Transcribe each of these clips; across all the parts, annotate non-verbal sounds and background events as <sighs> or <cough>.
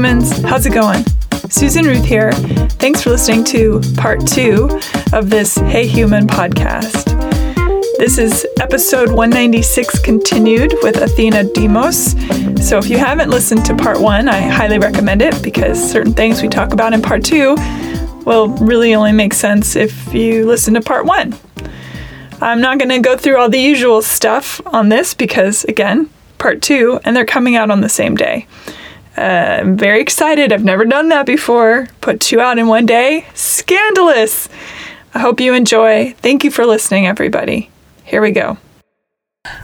humans, how's it going? Susan Ruth here. Thanks for listening to part two of this Hey Human podcast. This is episode 196 continued with Athena Demos. So if you haven't listened to part one, I highly recommend it because certain things we talk about in part two will really only make sense if you listen to part one. I'm not going to go through all the usual stuff on this because, again, part two, and they're coming out on the same day. Uh, I'm very excited. I've never done that before. Put two out in one day. Scandalous. I hope you enjoy. Thank you for listening, everybody. Here we go.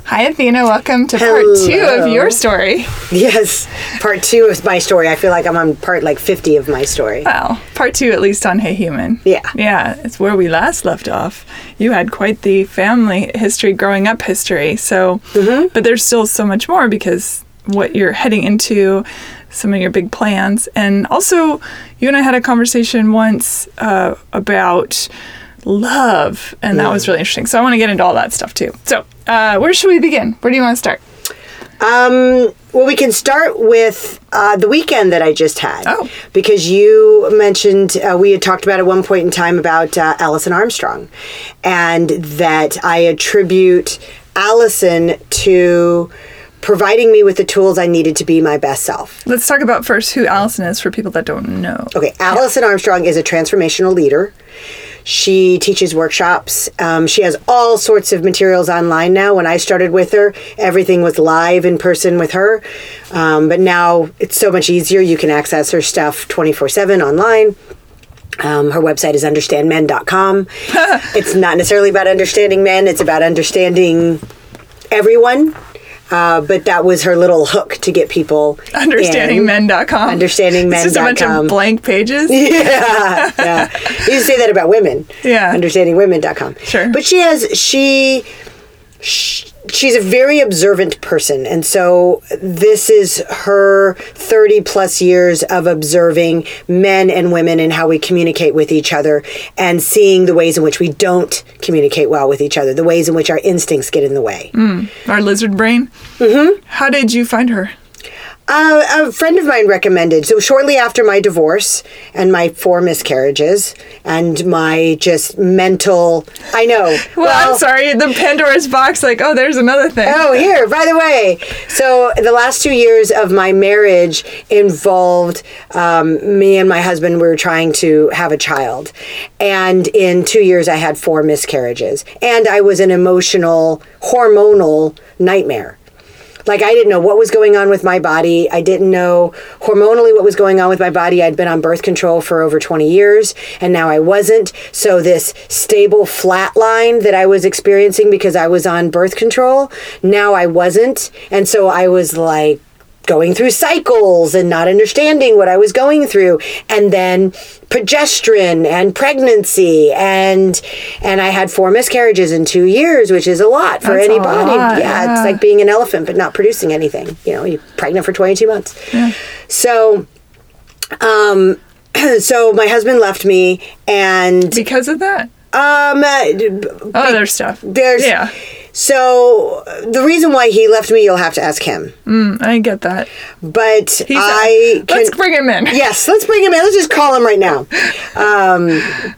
Hi, Athena. Welcome to part two of your story. Yes, part two of my story. I feel like I'm on part like 50 of my story. Well, part two at least on Hey Human. Yeah. Yeah, it's where we last left off. You had quite the family history, growing up history. So, but there's still so much more because what you're heading into, some of your big plans. And also, you and I had a conversation once uh, about love, and that was really interesting. So, I want to get into all that stuff too. So, uh, where should we begin? Where do you want to start? Um, well, we can start with uh, the weekend that I just had. Oh. Because you mentioned, uh, we had talked about at one point in time about uh, Alison Armstrong, and that I attribute Alison to providing me with the tools I needed to be my best self. Let's talk about first who Alison is for people that don't know. Okay, Alison Armstrong is a transformational leader. She teaches workshops. Um, she has all sorts of materials online now. When I started with her, everything was live in person with her. Um, but now it's so much easier. You can access her stuff 24 7 online. Um, her website is understandmen.com. <laughs> it's not necessarily about understanding men, it's about understanding everyone. Uh, but that was her little hook to get people in. understandingmen.com. Understandingmen.com. It's just a bunch of blank pages. <laughs> yeah, yeah. You say that about women. Yeah. Understandingwomen.com. Sure. But she has she, sh she's a very observant person, and so this is her thirty plus years of observing men and women and how we communicate with each other, and seeing the ways in which we don't communicate well with each other, the ways in which our instincts get in the way. Our lizard brain. Mm-hmm. How did you find her? Uh, a friend of mine recommended. So shortly after my divorce and my four miscarriages and my just mental, I know. <laughs> Well, I'm sorry, the Pandora's box, like, oh, there's another thing. Oh, here, by the way. So, the last two years of my marriage involved um, me and my husband were trying to have a child. And in two years, I had four miscarriages. And I was an emotional, hormonal nightmare. Like, I didn't know what was going on with my body. I didn't know hormonally what was going on with my body. I'd been on birth control for over 20 years, and now I wasn't. So, this stable flat line that I was experiencing because I was on birth control, now I wasn't. And so I was like, going through cycles and not understanding what I was going through. And then progesterone and pregnancy. And and I had four miscarriages in 2 years which is a lot for That's anybody. lot, yeah, yeah. it's like being an elephant but not producing anything. You know you're pregnant for 22 months. So um <clears throat> so my husband left me and Because of that? um Oh, there's stuff. there's Yeah, so the reason why he left me you'll have to ask him mm, I get that. but He's I can Let's bring him in. <laughs> yes, let's bring him in. Let's just call him right now. Um,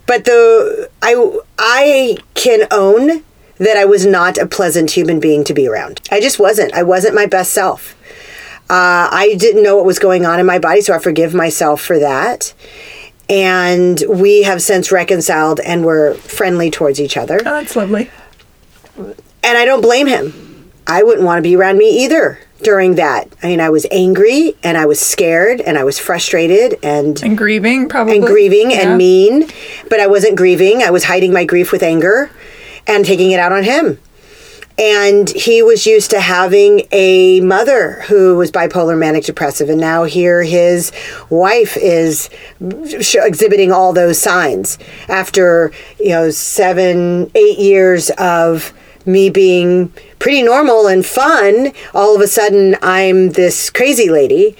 but the I I can own that I was not a pleasant human being to be around. I just wasn't. I wasn't my best self. Uh, I didn't know what was going on in my body, so I forgive myself for that. And we have since reconciled and we're friendly towards each other. Oh, that's lovely. And I don't blame him. I wouldn't want to be around me either during that. I mean, I was angry and I was scared and I was frustrated and And grieving, probably. and grieving Yeah. and mean, but I wasn't grieving. I was hiding my grief with anger and taking it out on him. And he was used to having a mother who was bipolar manic depressive, and now here his wife is sh- exhibiting all those signs after you know seven, eight years of me being pretty normal and fun. All of a sudden, I'm this crazy lady,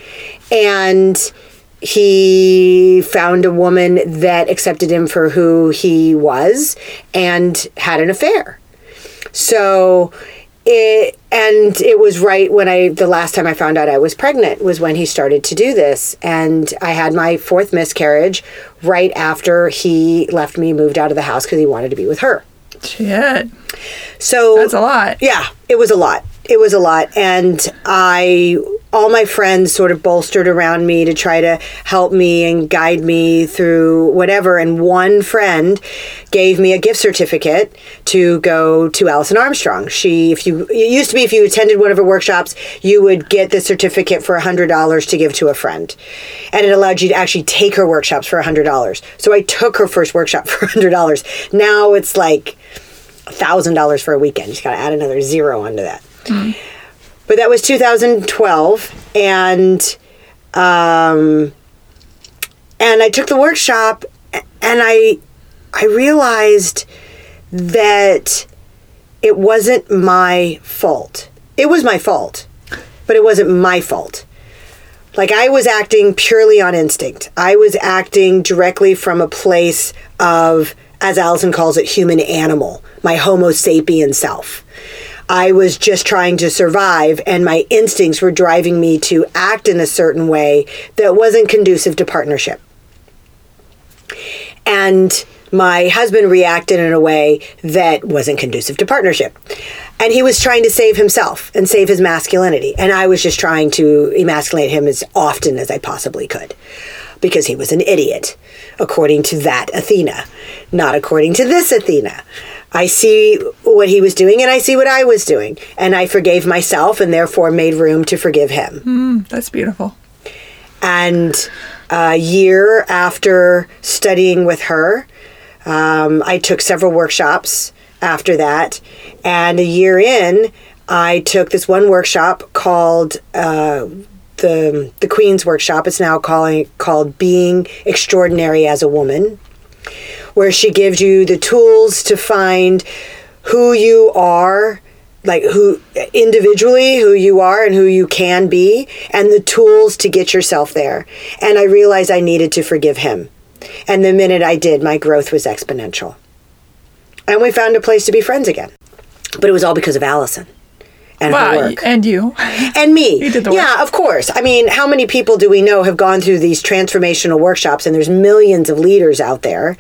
and he found a woman that accepted him for who he was and had an affair. So it and it was right when I the last time I found out I was pregnant was when he started to do this and I had my fourth miscarriage right after he left me moved out of the house cuz he wanted to be with her. Shit. So That's a lot. yeah, it was a lot. It was a lot. And I, all my friends sort of bolstered around me to try to help me and guide me through whatever. And one friend gave me a gift certificate to go to Alison Armstrong. She, if you, it used to be if you attended one of her workshops, you would get the certificate for $100 to give to a friend. And it allowed you to actually take her workshops for $100. So I took her first workshop <laughs> for $100. Now it's like, thousand dollars for a weekend. You just got to add another zero onto that. But that was 2012, and um, and I took the workshop, and I I realized that it wasn't my fault. It was my fault, but it wasn't my fault. Like I was acting purely on instinct. I was acting directly from a place of, as Alison calls it, human animal, my Homo sapien self. I was just trying to survive, and my instincts were driving me to act in a certain way that wasn't conducive to partnership. And my husband reacted in a way that wasn't conducive to partnership. And he was trying to save himself and save his masculinity. And I was just trying to emasculate him as often as I possibly could because he was an idiot, according to that Athena, not according to this Athena. I see what he was doing and I see what I was doing. And I forgave myself and therefore made room to forgive him. Mm, that's beautiful. And a year after studying with her, um, I took several workshops after that. And a year in, I took this one workshop called uh, the the Queen's Workshop. It's now calling called Being Extraordinary as a Woman, where she gives you the tools to find who you are like who individually who you are and who you can be and the tools to get yourself there. And i realized i needed to forgive him. And the minute i did my growth was exponential. And we found a place to be friends again. But it was all because of alison and her work And you. and me. <laughs> You did the work. Yeah, of course. I mean, how many people do we know have gone through these transformational workshops and there's millions of leaders out there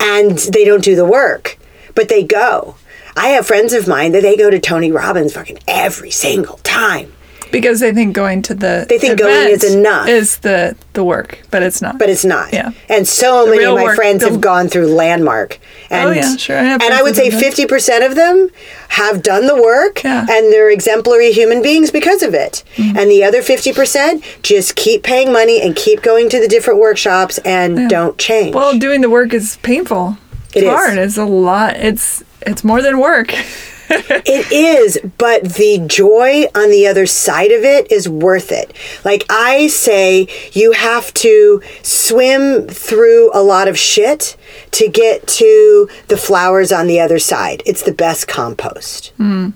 and they don't do the work, but they go. I have friends of mine that they go to Tony Robbins fucking every single time. Because they think going to the They think going is enough. Is the the work, but it's not. But it's not. Yeah. And so many of my work, friends the- have gone through Landmark. And, Oh, yeah, sure. I and I would say 50% of them have done the work Yeah. and they're exemplary human beings because of it. Mm-hmm. And the other 50% just keep paying money and keep going to the different workshops and don't change. well, doing the work is painful. It it's is. hard. It's a lot. It's it's more than work. <laughs> It is, but the joy on the other side of it is worth it. Like I say, you have to swim through a lot of shit to get to the flowers on the other side. It's the best compost. Mm.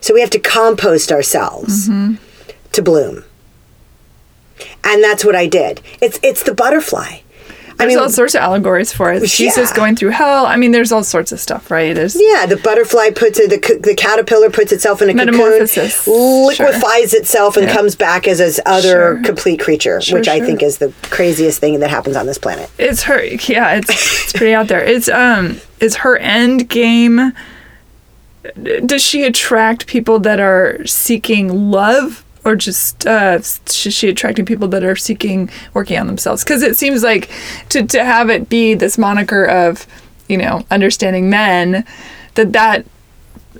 So we have to compost ourselves mm-hmm. to bloom. And that's what I did. It's it's the butterfly. I There's mean, all sorts of allegories for it. Jesus Yeah. going through hell. I mean, there's all sorts of stuff, right? There's Yeah, the butterfly puts it, the, the caterpillar puts itself in a Metamorphosis. cocoon, liquefies itself, and Yeah. comes back as this other Sure. complete creature, Sure, which I think is the craziest thing that happens on this planet. it's her. Yeah, it's it's pretty out there. It's um, is her end game. Does she attract people that are seeking love? Or just uh, is she attracting people that are seeking working on themselves? Because it seems like to, to have it be this moniker of, you know, understanding men, that that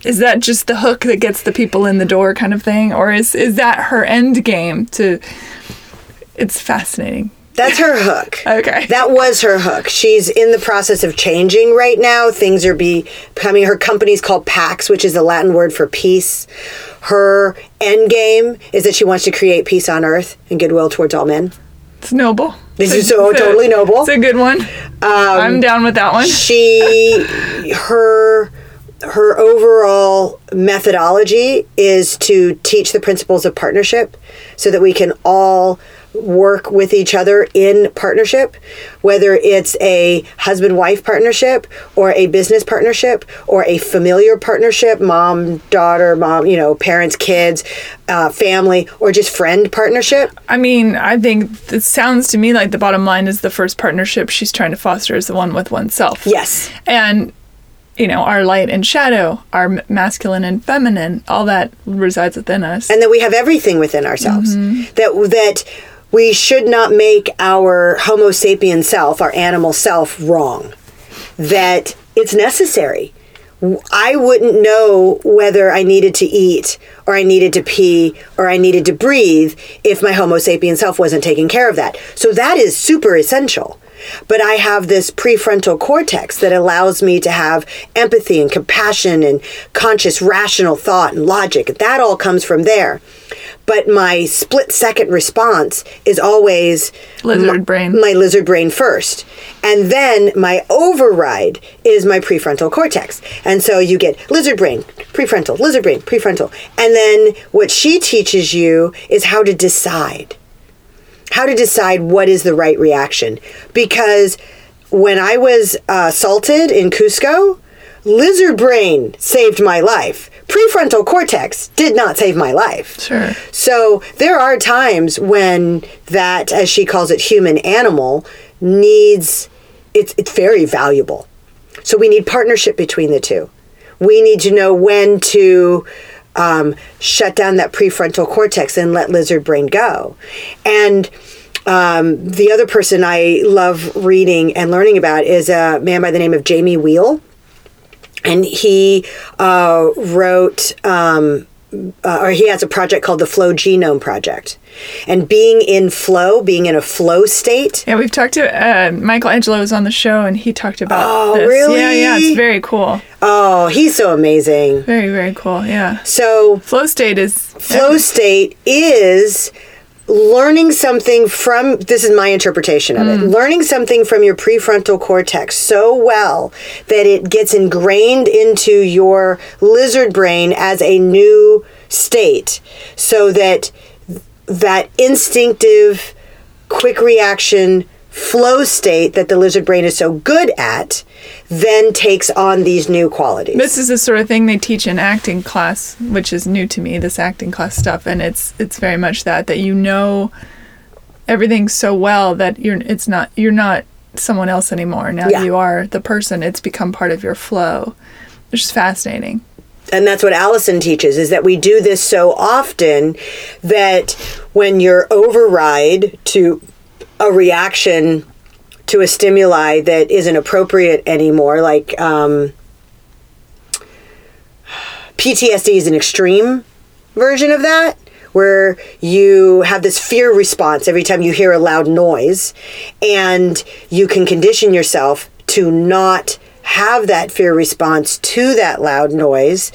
is that just the hook that gets the people in the door kind of thing or is is that her end game to it's fascinating That's her hook. Okay. That was her hook. She's in the process of changing right now. Things are becoming, her company's called PAX, which is the Latin word for peace. Her end game is that she wants to create peace on earth and goodwill towards all men. it's noble This is so it's a- totally noble. it's a good one um, i'm down with that one she her her overall methodology is to teach the principles of partnership so that we can all work with each other in partnership, whether it's a husband wife partnership or a business partnership or a familiar partnership, mom, daughter, mom, you know, parents, kids, uh, family, or just friend partnership. I mean, I think it sounds to me like the bottom line is the first partnership she's trying to foster is the one with oneself. Yes. And you know, our light and shadow, our masculine and feminine, all that resides within us. and that we have everything within ourselves that that we should not make our homo sapien self our animal self wrong. That it's necessary. I wouldn't know whether i needed to eat or i needed to pee or i needed to breathe if my homo sapien self wasn't taking care of that. So that is super essential but I have this prefrontal cortex that allows me to have empathy and compassion and conscious, rational thought and logic. That all comes from there. But my split second response is always Lizard my, brain. my lizard brain first. And then my override is my prefrontal cortex. And so you get lizard brain, prefrontal, lizard brain, prefrontal. And then what she teaches you is how to decide how to decide what is the right reaction. Because when I was uh, assaulted in Cusco, lizard brain saved my life. Prefrontal cortex did not save my life. Sure. So there are times when that, as she calls it, human animal needs, it's, it's very valuable. So we need partnership between the two. We need to know when to um, shut down that prefrontal cortex and let lizard brain go. And um, the other person I love reading and learning about is a man by the name of Jamie Wheal. And he uh, wrote, um, uh, or he has a project called the Flow Genome Project. And being in flow, being in a flow state, Yeah, we've talked to uh, Michelangelo was on the show and he talked about Oh, this. really? Yeah, yeah, it's very cool. oh, he's so amazing. Very, very cool. Yeah. So, Flow state is flow state is learning something from this is my interpretation of it mm. learning something from your prefrontal cortex so well that it gets ingrained into your lizard brain as a new state so that that instinctive quick reaction flow state that the lizard brain is so good at then takes on these new qualities This is the sort of thing they teach in acting class, which is new to me. This acting class stuff, and it's it's very much that that you know everything so well that you're it's not you're not someone else anymore. Now Yeah. you are the person. It's become part of your flow, which is fascinating. and that's what Alison teaches is that we do this so often that when your override to a reaction to a stimuli that isn't appropriate anymore, like um, PTSD is an extreme version of that. Where you have this fear response every time you hear a loud noise, and you can condition yourself to not have that fear response to that loud noise,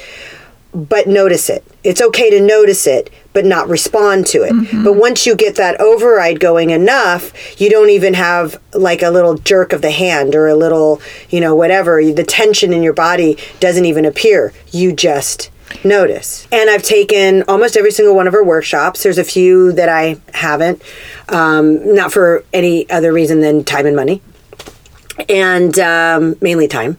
but notice it. It's okay to notice it, but not respond to it. But once you get that override going enough, you don't even have like a little jerk of the hand or a little, you know, whatever. The tension in your body doesn't even appear. You just notice. And I've taken almost every single one of her workshops. There's a few that I haven't, um, not for any other reason than time and money, and um, mainly time.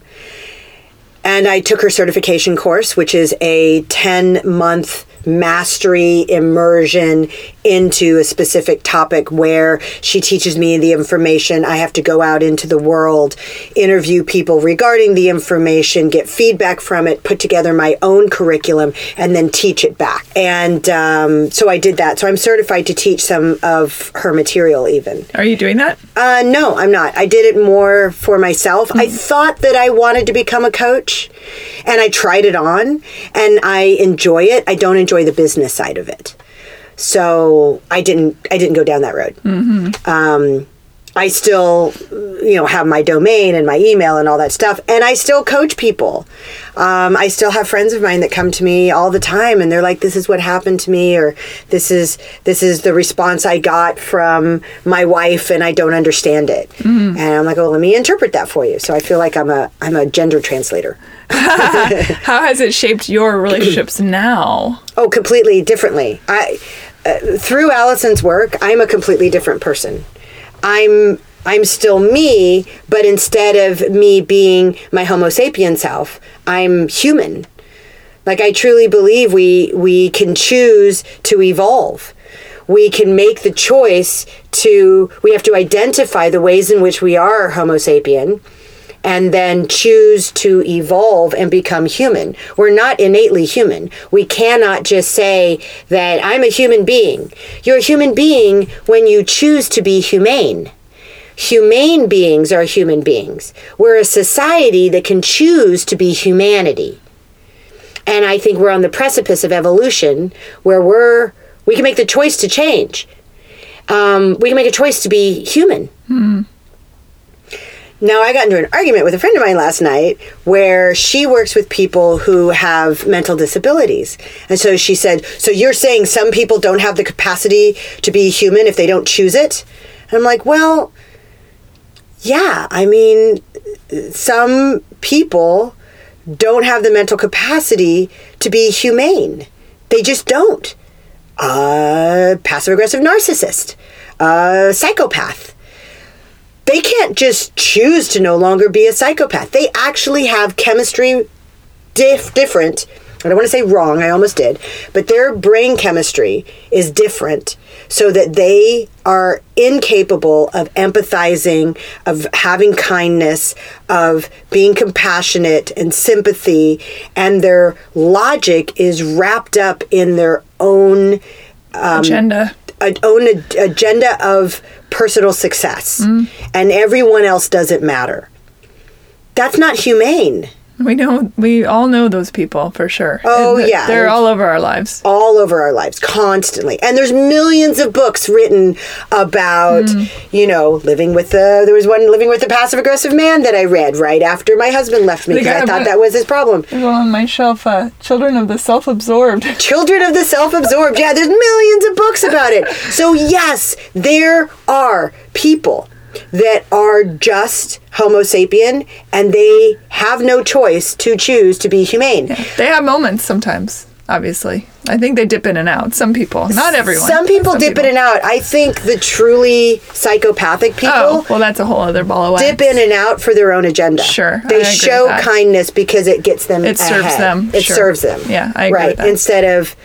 And I took her certification course, which is a 10 month mastery immersion into a specific topic where she teaches me the information. I have to go out into the world, interview people regarding the information, get feedback from it, put together my own curriculum, and then teach it back. And um, so I did that. So I'm certified to teach some of her material, even. Are you doing that? Uh, no, I'm not. I did it more for myself. I thought that I wanted to become a coach, and I tried it on, and I enjoy it. I don't enjoy the business side of it, so I didn't. I didn't go down that road. Um, I still, you know, have my domain and my email and all that stuff, and I still coach people. Um, I still have friends of mine that come to me all the time, and they're like, "This is what happened to me," or "This is this is the response I got from my wife, and I don't understand it." And I'm like, "Oh, let me interpret that for you." So I feel like I'm a I'm a gender translator. <laughs> How has it shaped your relationships now? Oh, completely differently. I through Alison's work, I'm a completely different person. I'm I'm still me, but instead of me being my Homo sapien self, I'm human. Like I truly believe we we can choose to evolve. We can make the choice to we have to identify the ways in which we are Homo sapien and then choose to evolve and become human. We're not innately human. We cannot just say that I'm a human being. You're a human being when you choose to be humane. Humane beings are human beings. We're a society that can choose to be humanity. And I think we're on the precipice of evolution where we're we can make the choice to change. Um, we can make a choice to be human. Now, I got into an argument with a friend of mine last night where she works with people who have mental disabilities. And so she said, So you're saying some people don't have the capacity to be human if they don't choose it? And I'm like, Well, yeah. I mean, some people don't have the mental capacity to be humane. They just don't. A passive aggressive narcissist, a psychopath can't just choose to no longer be a psychopath. They actually have chemistry diff- different. I don't want to say wrong, I almost did, but their brain chemistry is different so that they are incapable of empathizing, of having kindness, of being compassionate and sympathy, and their logic is wrapped up in their own um, Agenda. A, own ag- agenda of personal success, mm. and everyone else doesn't matter. That's not humane. We know. We all know those people for sure. Oh, And yeah. They're all over our lives. all over our lives constantly and there's millions of books written about you know living with the there was one living with a passive aggressive man that i read right after my husband left me because i thought that was his problem There's one on my shelf. Uh, Children of the Self-Absorbed. <laughs> children of the self-absorbed yeah there's millions of books about it so yes there are people that are just homo sapien and they have no choice to choose to be humane They have moments sometimes. Obviously, I think they dip in and out. Some people, not everyone. Some people dip in and out. I think the truly psychopathic oh, people Oh, well, that's a whole other ball of wax. dip in and out for their own agenda. Sure, They show kindness because it gets them It serves ahead. them, It sure. serves them. Yeah, I agree Right. Instead of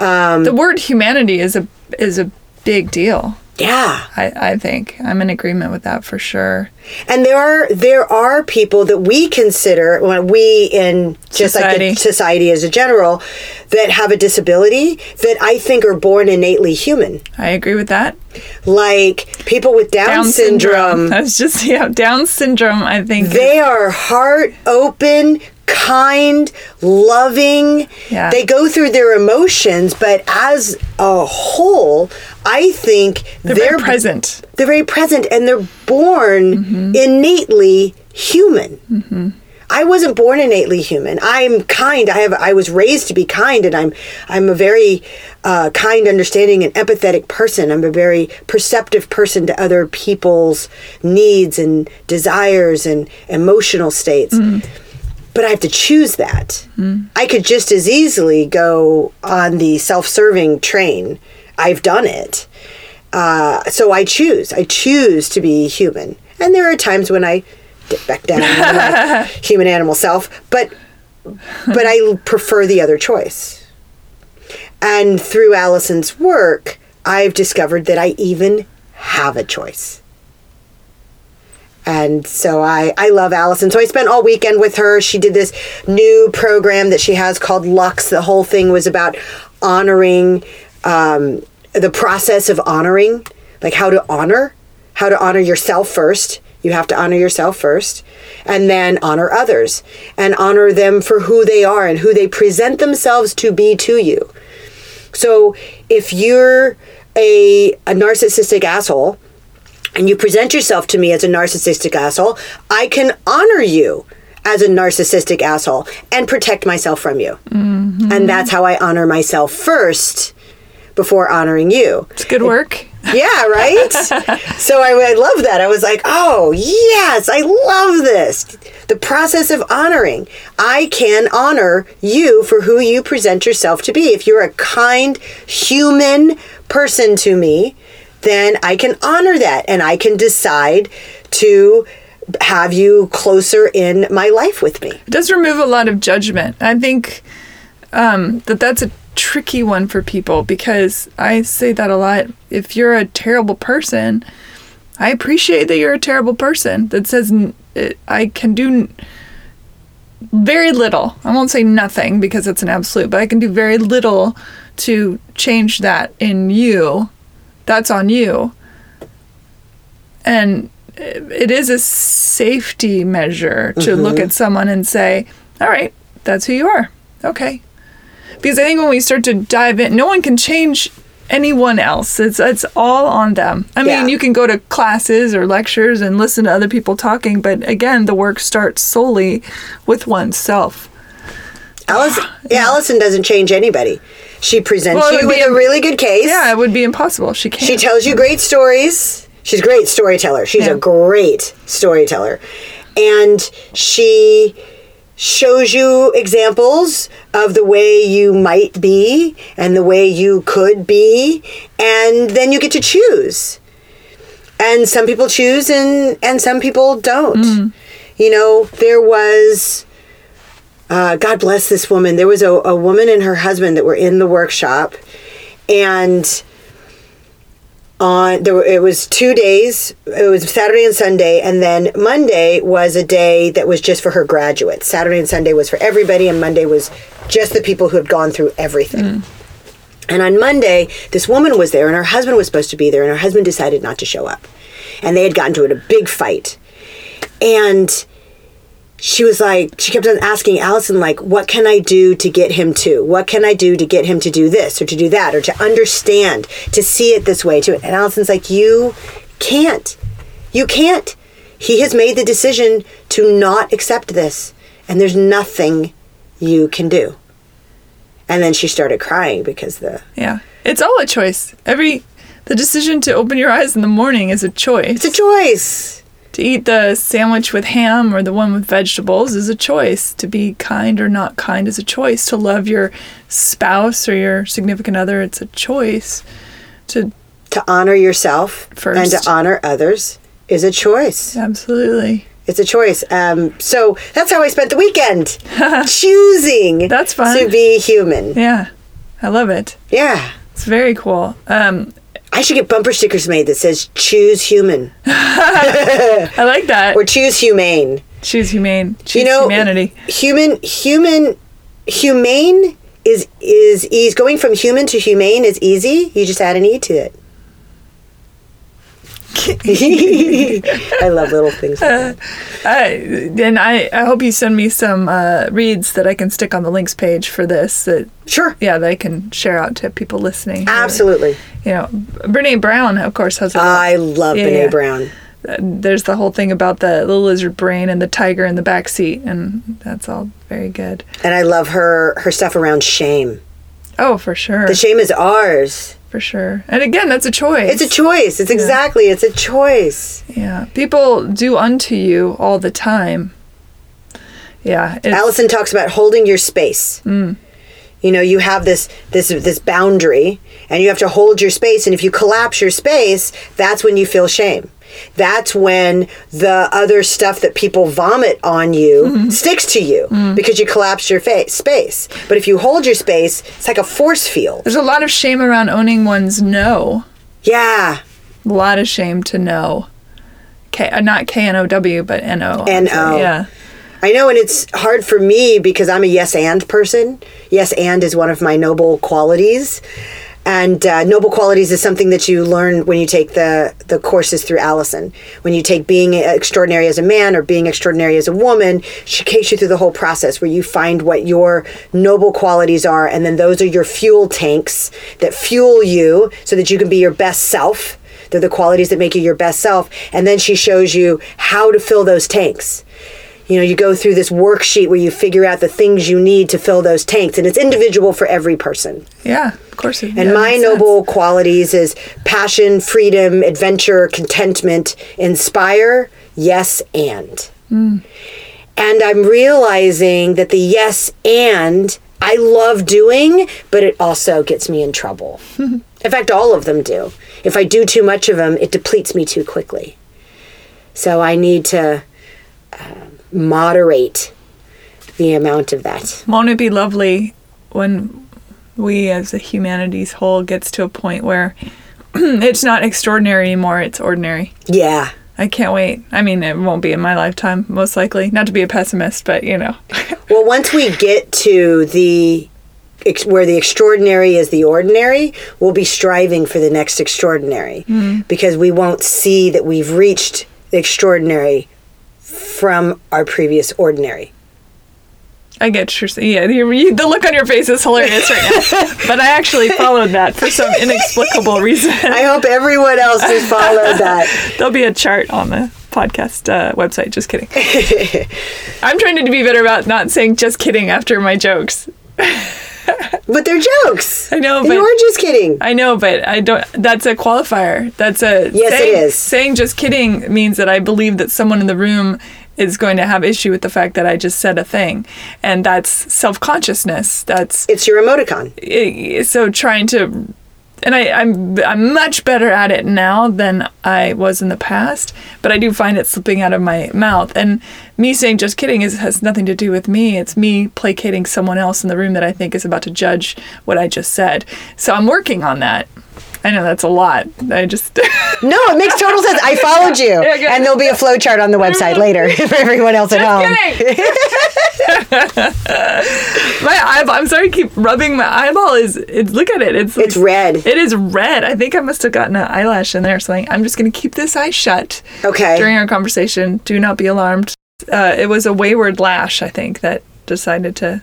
um, the word humanity is a is a big deal. Yeah. I, I think I'm in agreement with that for sure. And there are there are people that we consider when we in just like Society. the society as a general that have a disability that I think are born innately human. I agree with that. Like people with Down, Down syndrome <laughs> That's just yeah. Down syndrome. I think They are heart open, kind, loving. Yeah. They go through their emotions, but as a whole, I think they're, they're, very present. They're very present and they're born mm-hmm. innately human. Mm-hmm. I wasn't born innately human. I'm kind. I have. I was raised to be kind, and I'm. I'm a very uh, kind, understanding, and empathetic person. I'm a very perceptive person to other people's needs and desires and emotional states. Mm-hmm. But I have to choose that. I could just as easily go on the self-serving train. I've done it. Uh, so I choose. I choose to be human. And there are times when I dip back down into my <laughs> human animal self, but but I prefer the other choice. And through Alison's work, I've discovered that I even have a choice. And so I, I love Alison. So I spent all weekend with her. She did this new program that she has called Lux. The whole thing was about honoring um, the process of honoring, like how to honor, how to honor yourself first. You have to honor yourself first, and then honor others and honor them for who they are and who they present themselves to be to you. So if you're a, a narcissistic asshole, and you present yourself to me as a narcissistic asshole, I can honor you as a narcissistic asshole and protect myself from you. Mm-hmm. And that's how I honor myself first before honoring you. It's good work. Yeah, right? <laughs> so I, I love that. I was like, oh, yes, I love this. The process of honoring. I can honor you for who you present yourself to be. If you're a kind, human person to me, then I can honor that and I can decide to have you closer in my life with me. It does remove a lot of judgment. I think um, that that's a tricky one for people because I say that a lot. If you're a terrible person, I appreciate that you're a terrible person. That says it, I can do very little. I won't say nothing because it's an absolute, but I can do very little to change that in you. That's on you. And it is a safety measure to look mm-hmm. at someone and say, all right, that's who you are. Okay. Because I think when we start to dive in, no one can change anyone else. It's it's all on them. I Yeah. mean, you can go to classes or lectures and listen to other people talking, but again, the work starts solely with oneself. Alice, <sighs> yeah, Alison doesn't change anybody. She presents Well, it you would with be a really good case. Yeah, it would be impossible. She can't. She tells you great stories. She's a great storyteller. She's Yeah. a great storyteller. And she shows you examples of the way you might be and the way you could be and then you get to choose. And some people choose and and some people don't. Mm. You know, there was uh, God bless this woman. There was a, a woman and her husband that were in the workshop, and on there were, it was two days. It was Saturday and Sunday, and then Monday was a day that was just for her graduates. Saturday and Sunday was for everybody, and Monday was just the people who had gone through everything. And on Monday, this woman was there, and her husband was supposed to be there, and her husband decided not to show up, and they had gotten to it a big fight, and she was like she kept on asking alison like what can i do to get him to? What can i do to get him to do this or to do that or to understand to see it this way? To and alison's like you can't. You can't. He has made the decision to not accept this and there's nothing you can do. And then she started crying because the yeah, it's all a choice. Every the decision to open your eyes in the morning is a choice. it's a choice To eat the sandwich with ham or the one with vegetables is a choice. To be kind or not kind is a choice. To love your spouse or your significant other, it's a choice. To to honor yourself first. and to honor others is a choice absolutely. It's a choice. Um, so that's how I spent the weekend. <laughs> Choosing That's fun. to be human. Yeah. I love it. Yeah. It's very cool. Um, I should get bumper stickers made that says choose human <laughs> I like that. or choose humane. Choose humane. Choose you know, humanity. Human, human, humane is is easy. Going from human to humane is easy. You just add an e to it. <laughs> I love little things. Like that. I, and I, I hope you send me some uh, reads that I can stick on the links page for this. That Sure. yeah, that I can share out to people listening. Absolutely. You know, Brene Brown, of course, has a. I love Yeah, Brene yeah. Brown. there's the whole thing about the, the lizard brain and the tiger in the back seat, and that's all very good. And I love her her stuff around shame. Oh, for sure, The shame is ours. For sure. And again, that's a choice. It's a choice. It's exactly. It's a choice. yeah. People do unto you all the time. Yeah, Alison talks about holding your space. Mm. You know, you have this this this boundary, and you have to hold your space. And if you collapse your space, that's when you feel shame. That's when the other stuff that people vomit on you sticks to you because you collapse your fa- space. But if you hold your space, it's like a force field. there's a lot of shame around owning one's no. Yeah. A lot of shame to know. K, uh, not K N O W, but N O. N-O. Yeah. I know, and it's hard for me because I'm a yes and person. Yes and is one of my noble qualities. And uh, noble qualities is something that you learn when you take the, the courses through Alison. When you take being extraordinary as a man or being extraordinary as a woman, she takes you through the whole process where you find what your noble qualities are, and then those are your fuel tanks that fuel you so that you can be your best self. They're the qualities that make you your best self. And then she shows you how to fill those tanks you know, you go through this worksheet where you figure out the things you need to fill those tanks, and it's individual for every person. Yeah, course. And my sense. noble qualities is passion, freedom, adventure, contentment, inspire, yes, and. And I'm realizing that the yes and I love doing, but it also gets me in trouble. <laughs> in fact, all of them do. If I do too much of them, it depletes me too quickly. So I need to uh, moderate the amount of that. Won't it be lovely when we as a humanities whole gets to a point where <clears throat> it's not extraordinary anymore, it's ordinary. Yeah. I can't wait. I mean, it won't be in my lifetime, most likely. Not to be a pessimist, but you know. <laughs> Well, once we get to the where the extraordinary is the ordinary, we'll be striving for the next extraordinary mm-hmm. because we won't see that we've reached the extraordinary from our previous ordinary. I get your yeah. You, the look on your face is hilarious right now. <laughs> but I actually followed that for some inexplicable reason. I hope everyone else has followed that. <laughs> There'll be a chart on the podcast uh, website. Just kidding. <laughs> I'm trying to be better about not saying just kidding after my jokes. But they're jokes. I know, but you were just kidding. I know, but I don't. That's a qualifier. That's a Yes, it saying, is. Saying just kidding means that I believe that someone in the room is going to have issue with the fact that I just said a thing, and that's self consciousness. That's It's your emoticon. i- so trying to and I, I'm I'm much better at it now than I was in the past, but I do find it slipping out of my mouth. And me saying just kidding is has nothing to do with me. It's me placating someone else in the room that I think is about to judge what I just said. So I'm working on that. I know that's a lot. I just <laughs> No, it makes total sense. I followed you. Yeah, and there'll be a flow chart on the website later <laughs> for everyone else at home. <laughs> my eyeball. I'm sorry, to keep rubbing my eyeball. Is it's look at it. It's like- It's red. It is red. I think I must have gotten an eyelash in there or something. I'm just going to keep this eye shut Okay. during our conversation. Do not be alarmed. Uh, it was a wayward lash, I think, that decided to.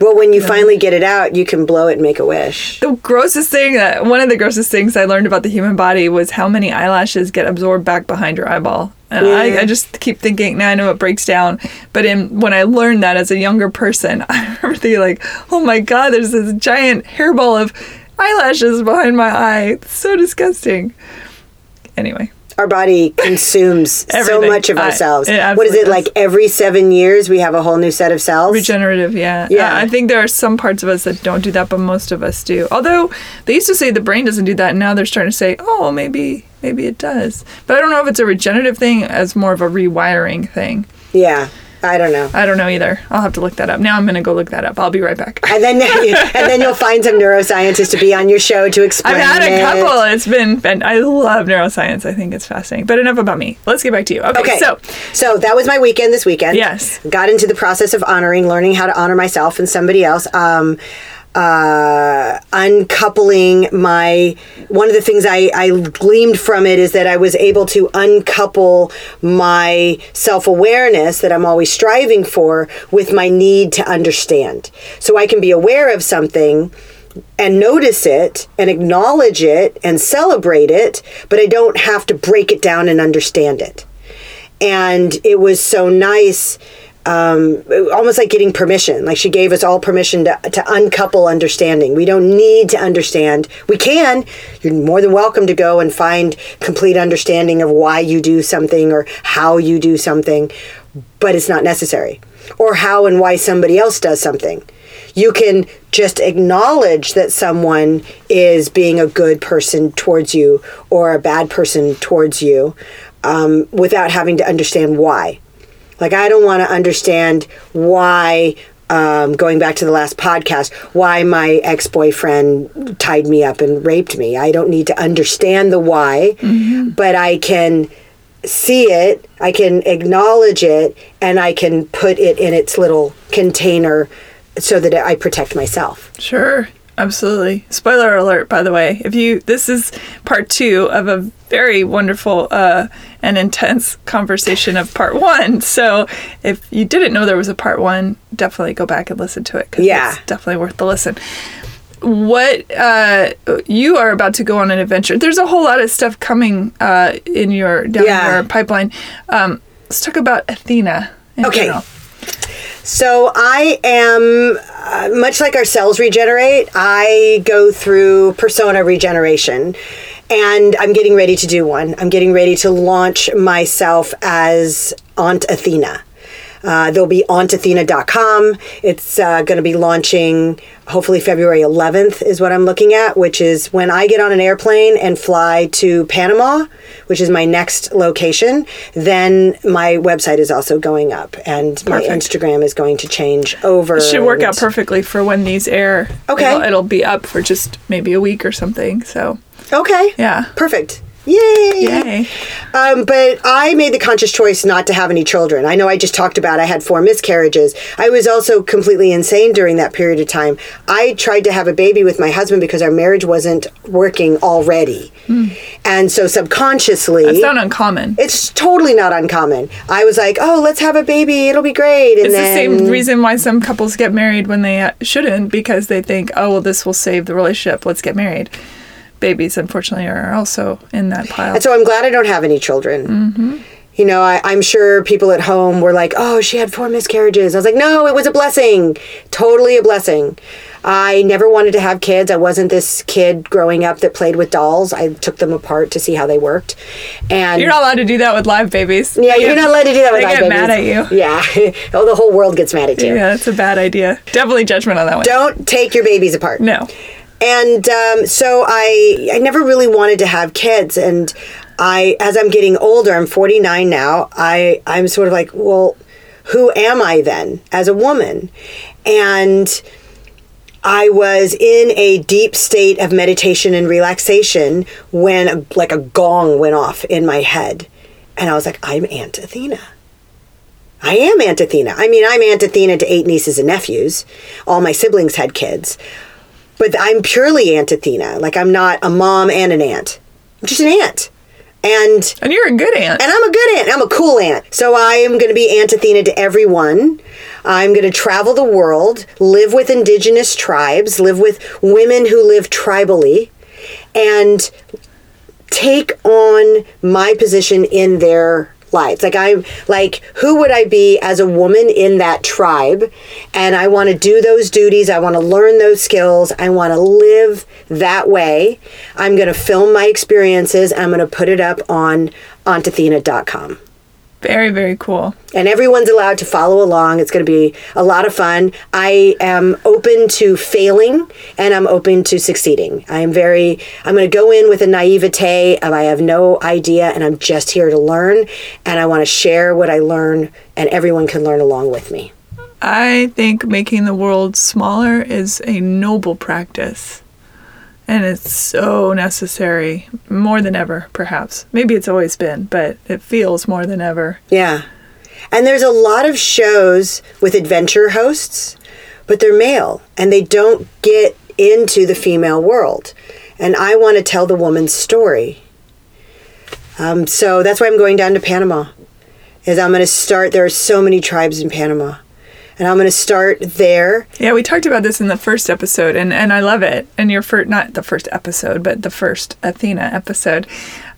Well, when you finally get it out, you can blow it and make a wish. The grossest thing that one of the grossest things I learned about the human body was how many eyelashes get absorbed back behind your eyeball. And Yeah. I, I just keep thinking, now I know it breaks down. But in when I learned that as a younger person, <laughs> I remember thinking like, oh my god, there's this giant hairball of eyelashes behind my eye. It's so disgusting. Anyway. Our body consumes <laughs> so much of ourselves. it what is it does. like every seven years we have a whole new set of cells? Regenerative, yeah. Yeah. Uh, I think there are some parts of us that don't do that, but most of us do. Although they used to say the brain doesn't do that, and now they're starting to say, oh, maybe maybe it does. But I don't know if it's a regenerative thing as more of a rewiring thing. yeah, I don't know. I don't know either. I'll have to look that up. Now I'm going to go look that up. I'll be right back. And then <laughs> <laughs> and then you'll find some neuroscientist to be on your show to explain. I've had a it. couple. It's been, been, I love neuroscience. I think it's fascinating. But enough about me. Let's get back to you. Okay, Okay, so so that was my weekend this weekend. Yes. got into the process of honoring, learning how to honor myself and somebody else. Um, uh, uncoupling my one of the things I, I gleamed from it is that I was able to uncouple my self awareness that I'm always striving for with my need to understand. So I can be aware of something and notice it and acknowledge it and celebrate it, but I don't have to break it down and understand it and it was so nice um, almost like getting permission. Like she gave us all permission to, to uncouple understanding. We don't need to understand. We can. You're more than welcome to go and find complete understanding of why you do something or how you do something but it's not necessary. Or how and why somebody else does something. You can just acknowledge that someone is being a good person towards you or a bad person towards you um, without having to understand why. Like, I don't want to understand why, um, going back to the last podcast, why my ex boyfriend tied me up and raped me. I don't need to understand the why, but I can see it, I can acknowledge it, and I can put it in its little container so that I protect myself. Sure, absolutely. Spoiler alert, by the way. If you this is part two of a very wonderful uh, and intense conversation of part one. So if you didn't know there was a part one, definitely go back and listen to it because Yeah. it's definitely worth the listen. What uh, you are about to go on an adventure. There's a whole lot of stuff coming uh, in your down Yeah. your pipeline. Um, let's talk about Athena in Okay. general? So I am uh, much like our cells regenerate. I go through persona regeneration, and I'm getting ready to do one. I'm getting ready to launch myself as Aunt Athena. Uh, there'll be auntAthena.com. It's uh, going to be launching hopefully February 11th, is what I'm looking at, which is when I get on an airplane and fly to Panama, which is my next location. Then my website is also going up, and my Instagram is going to change over. It should work out perfectly for when these air. Okay. It'll, it'll be up for just maybe a week or something. So, Okay. yeah. Perfect. Yay! Yay. Um, but I made the conscious choice not to have any children. I know I just talked about I had four miscarriages. I was also completely insane during that period of time. I tried to have a baby with my husband because our marriage wasn't working already. And so subconsciously. It's not uncommon. it's totally not uncommon. I was like, "Oh, let's have a baby. It'll be great." And It's the same reason why some couples get married when they shouldn't because they think, oh, well, this will save the relationship. Let's get married. Babies, unfortunately, are also in that pile. And so I'm glad I don't have any children. Mm-hmm. You know, I, I'm sure people at home were like, oh, she had four miscarriages. I was like, no, it was a blessing. Totally a blessing. I never wanted to have kids. I wasn't this kid growing up that played with dolls. I took them apart to see how they worked. And You're not allowed to do that with live babies. yeah, you're not allowed to do that with They live get babies. mad at you. Yeah. <laughs> oh, the whole world gets mad at you. Yeah, that's a bad idea. Definitely judgment on that one. Don't take your babies apart. No. And um, so I I never really wanted to have kids and I as I'm getting older, I'm 49 now, I I'm sort of like, well, who am I then as a woman? And I was in a deep state of meditation and relaxation when like a gong went off in my head. And I was like, I'm Aunt Athena. I am Aunt Athena. I mean, I'm Aunt Athena to eight nieces and nephews. All my siblings had kids. But I'm purely Aunt Athena. Like, I'm not a mom and an aunt. I'm just an aunt. And And you're a good aunt. and I'm a good aunt. I'm a cool aunt. So I am going to be Aunt Athena to everyone. I'm going to travel the world, live with indigenous tribes, live with women who live tribally, and take on my position in their lives. Like I'm like who would I be as a woman in that tribe? And I want to do those duties. I want to learn those skills. I want to live that way. I'm going to film my experiences. I'm going to put it up on auntathena.com. Very, very cool. And everyone's allowed to follow along. It's going to be a lot of fun. I am open to failing and I'm open to succeeding. I am very, I'm going to go in with a naivete of I have no idea and I'm just here to learn. And I want to share what I learn and everyone can learn along with me. I think making the world smaller is a noble practice. And it's so necessary, more than ever, perhaps. Maybe it's always been, but it feels more than ever. Yeah. And there's a lot of shows with adventure hosts, but they're male and they don't get into the female world. And I want to tell the woman's story. Um, so that's why I'm going down to Panama. Is I'm going to start. There are so many tribes in Panama, and I'm going to start there. Yeah, we talked about this in the first episode, and, and I love it. And your first, not the first episode, but the first Athena episode,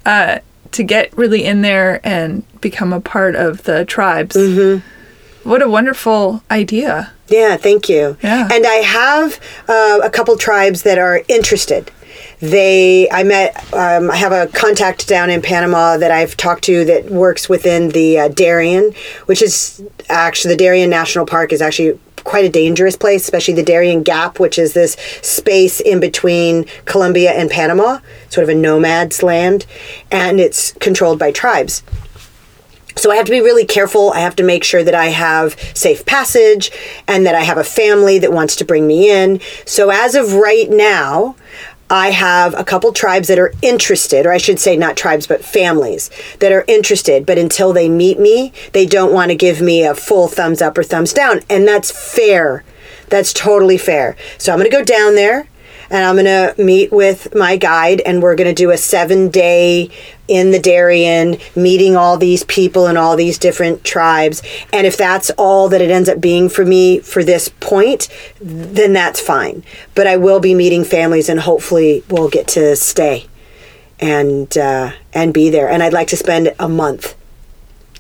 uh, to get really in there and become a part of the tribes. Mm-hmm. What a wonderful idea. Yeah, thank you. Yeah. And I have uh, a couple tribes that are interested. They, I met, um, I have a contact down in Panama that I've talked to that works within the uh, Darien, which is actually, the Darien National Park is actually quite a dangerous place, especially the Darien Gap, which is this space in between Colombia and Panama, sort of a nomad's land, and it's controlled by tribes. So I have to be really careful. I have to make sure that I have safe passage and that I have a family that wants to bring me in. So as of right now, I have a couple tribes that are interested, or I should say not tribes, but families that are interested. But until they meet me, they don't want to give me a full thumbs up or thumbs down. And that's fair. That's totally fair. So I'm going to go down there and I'm going to meet with my guide, and we're going to do a seven day in the Darien, meeting all these people and all these different tribes. And if that's all that it ends up being for me for this point, then that's fine. But I will be meeting families, and hopefully, we'll get to stay and uh, and be there. And I'd like to spend a month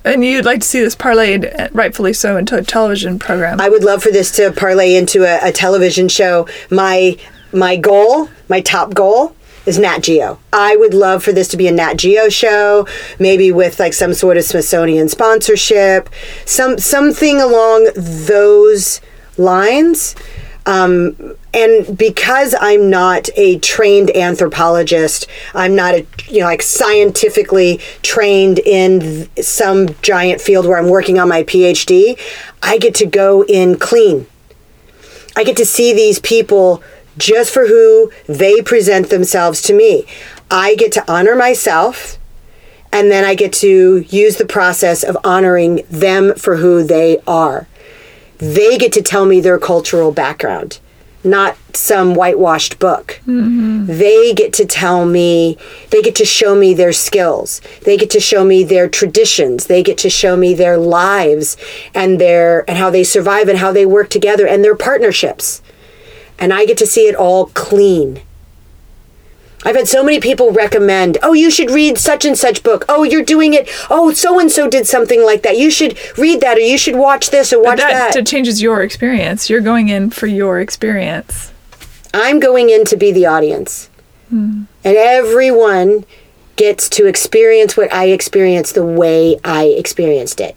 And you'd like to see this parlayed, uh, rightfully so, into a television program. I would love for this to parlay into a, a television show. My my goal, my top goal is Nat Geo. I would love for this to be a Nat Geo show, maybe with like some sort of Smithsonian sponsorship, some something along those lines. Um, and because I'm not a trained anthropologist, I'm not a you know like scientifically trained in th- some giant field where I'm working on my PhD. I get to go in clean. I get to see these people just for who they present themselves to me. I get to honor myself and then I get to use the process of honoring them for who they are. They get to tell me their cultural background, not some whitewashed book. Mm-hmm. They get to tell me, they get to show me their skills. They get to show me their traditions. They get to show me their lives and their and how they survive and how they work together and their partnerships. And I get to see it all clean. I've had so many people recommend, oh, you should read such and such book. Oh, you're doing it. Oh, so and so did something like that. You should read that, or you should watch this or watch that, that. that changes your experience. You're going in for your experience. I'm going in to be the audience. Hmm. And everyone gets to experience what I experienced the way I experienced it.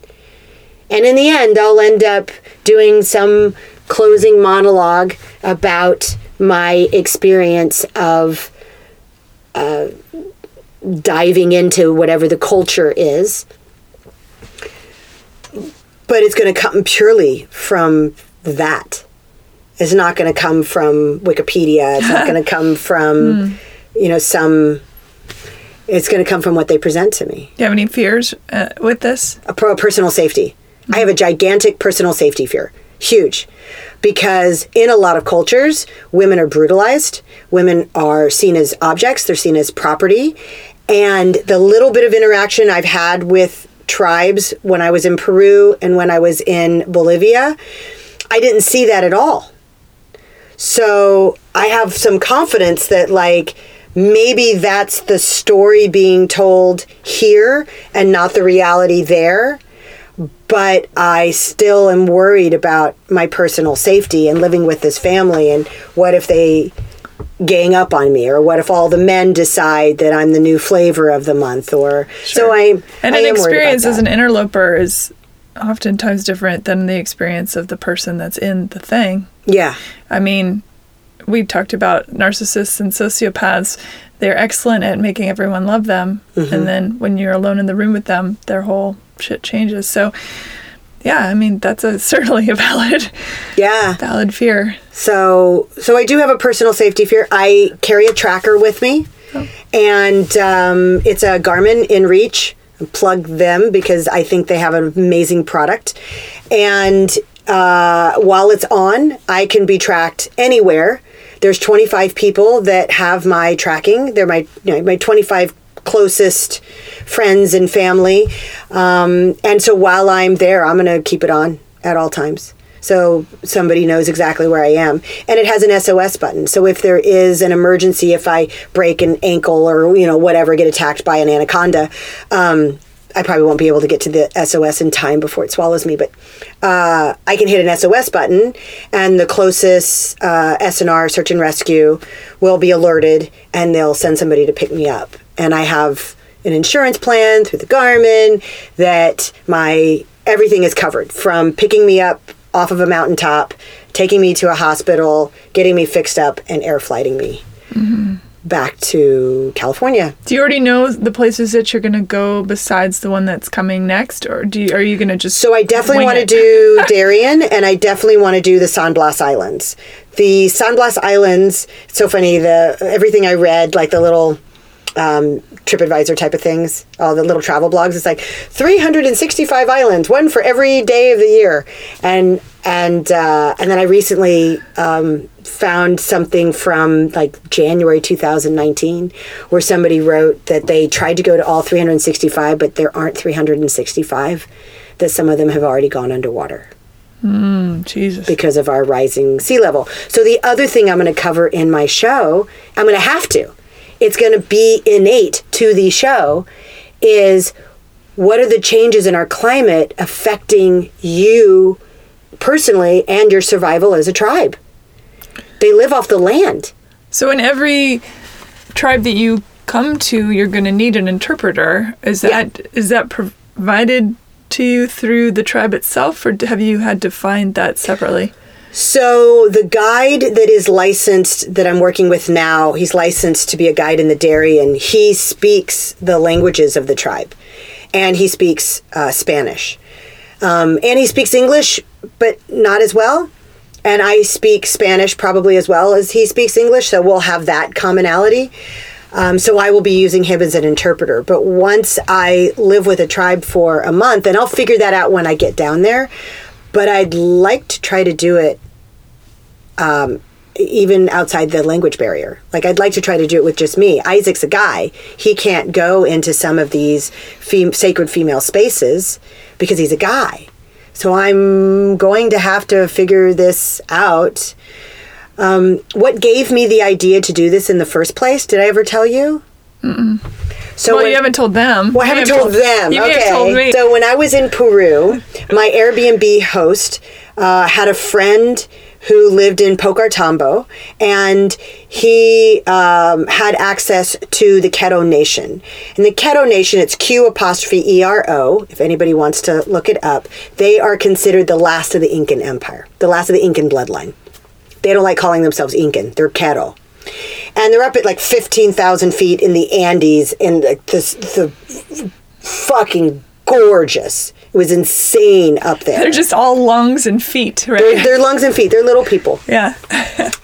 And in the end, I'll end up doing some closing monologue about my experience of uh, diving into whatever the culture is. But it's going to come purely from that. It's not going to come from Wikipedia. It's not going <laughs> to come from, you know, some. It's going to come from what they present to me. Do you have any fears uh, with this? A pro personal safety. I have a gigantic personal safety fear. Huge. Because in a lot of cultures, women are brutalized. Women are seen as objects, they're seen as property. And the little bit of interaction I've had with tribes when I was in Peru and when I was in Bolivia, I didn't see that at all. So I have some confidence that, like, maybe that's the story being told here and not the reality there. But I still am worried about my personal safety and living with this family. And what if they gang up on me? Or what if all the men decide that I'm the new flavor of the month? Or so I. And I an am experience as an interloper is oftentimes different than the experience of the person that's in the thing. Yeah. I mean, we talked about narcissists and sociopaths. They're excellent at making everyone love them. Mm-hmm. And then when you're alone in the room with them, their whole shit changes. So, yeah, I mean, that's a, <laughs> certainly a valid, Yeah. valid fear. So, so I do have a personal safety fear. I carry a tracker with me, and um, it's a Garmin InReach. Plug them because I think they have an amazing product, and uh, while it's on, I can be tracked anywhere. There's 25 people that have my tracking. They're my you know, my 25 closest friends and family, um, and so while I'm there, I'm gonna keep it on at all times so somebody knows exactly where I am. And it has an SOS button. So if there is an emergency, if I break an ankle or you know whatever, get attacked by an anaconda, um, I probably won't be able to get to the SOS in time before it swallows me. But uh, I can hit an SOS button, and the closest uh, SNR search and rescue will be alerted, and they'll send somebody to pick me up. And I have an insurance plan through the Garmin that my everything is covered from picking me up off of a mountaintop, taking me to a hospital, getting me fixed up, and air flighting me mm-hmm. back to California. Do you already know the places that you're going to go besides the one that's coming next? Or do you, are you going to just. So I definitely want to do <laughs> Darien, and I definitely want to do the San Blas Islands. The San Blas Islands. So funny. The everything I read, like the little um, TripAdvisor type of things, all the little travel blogs. It's like 365 islands, one for every day of the year, and and uh, and then I recently um, found something from like January 2019 where somebody wrote that they tried to go to all 365, but there aren't 365. That some of them have already gone underwater Jesus. because of our rising sea level. So the other thing I'm going to cover in my show, I'm going to have to. It's going to be innate to the show is what are the changes in our climate affecting you personally and your survival as a tribe? They live off the land. So in every tribe that you come to, you're going to need an interpreter. Is that is that provided to you through the tribe itself, or have you had to find that separately? So the guide that is licensed that I'm working with now, he's licensed to be a guide in the Darien. He speaks the languages of the tribe, and he speaks uh, Spanish, um, and he speaks English, but not as well. And I speak Spanish probably as well as he speaks English, so we'll have that commonality. Um, so I will be using him as an interpreter. But once I live with a tribe for a month, and I'll figure that out when I get down there. But I'd like to try to do it um, even outside the language barrier. Like I'd like to try to do it with just me. Isaac's a guy. He can't go into some of these fem- sacred female spaces because he's a guy. So I'm going to have to figure this out. Um, what gave me the idea to do this in the first place? Did I ever tell you? Mm-mm. So well, when- you haven't told them. well, I You haven't told them. You okay. told me. So when I was in Peru, my Airbnb host uh, had a friend who lived in Paucartambo, and he um, had access to the Q'ero Nation. And the Q'ero Nation, it's Q apostrophe E R O. If anybody wants to look it up, they are considered the last of the Incan Empire, the last of the Incan bloodline. They don't like calling themselves Incan. They're Q'ero and they're up at like 15,000 feet in the Andes in like this the fucking gorgeous. It was insane up there. They're just all lungs and feet, right? They're, they're lungs and feet. They're little people. yeah.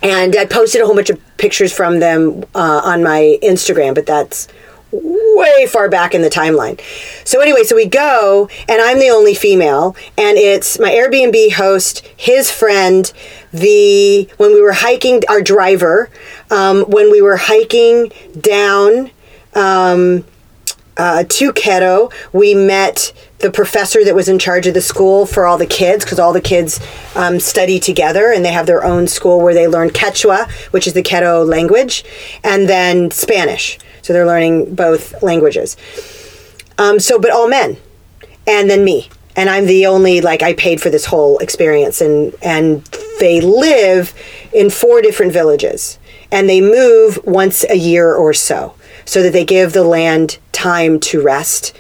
And I posted a whole bunch of pictures from them uh, on my Instagram, but that's way far back in the timeline. So anyway, so we go, and I'm the only female, and it's my Airbnb host, his friend, the when we were hiking, our driver, um, when we were hiking down. Um, uh, to Q'ero, we met the professor that was in charge of the school for all the kids because all the kids um, study together and they have their own school where they learn Quechua, which is the Q'ero language, and then Spanish. So they're learning both languages. Um, so, but all men, and then me, and I'm the only like I paid for this whole experience, and and they live in four different villages, and they move once a year or so, so that they give the land time to rest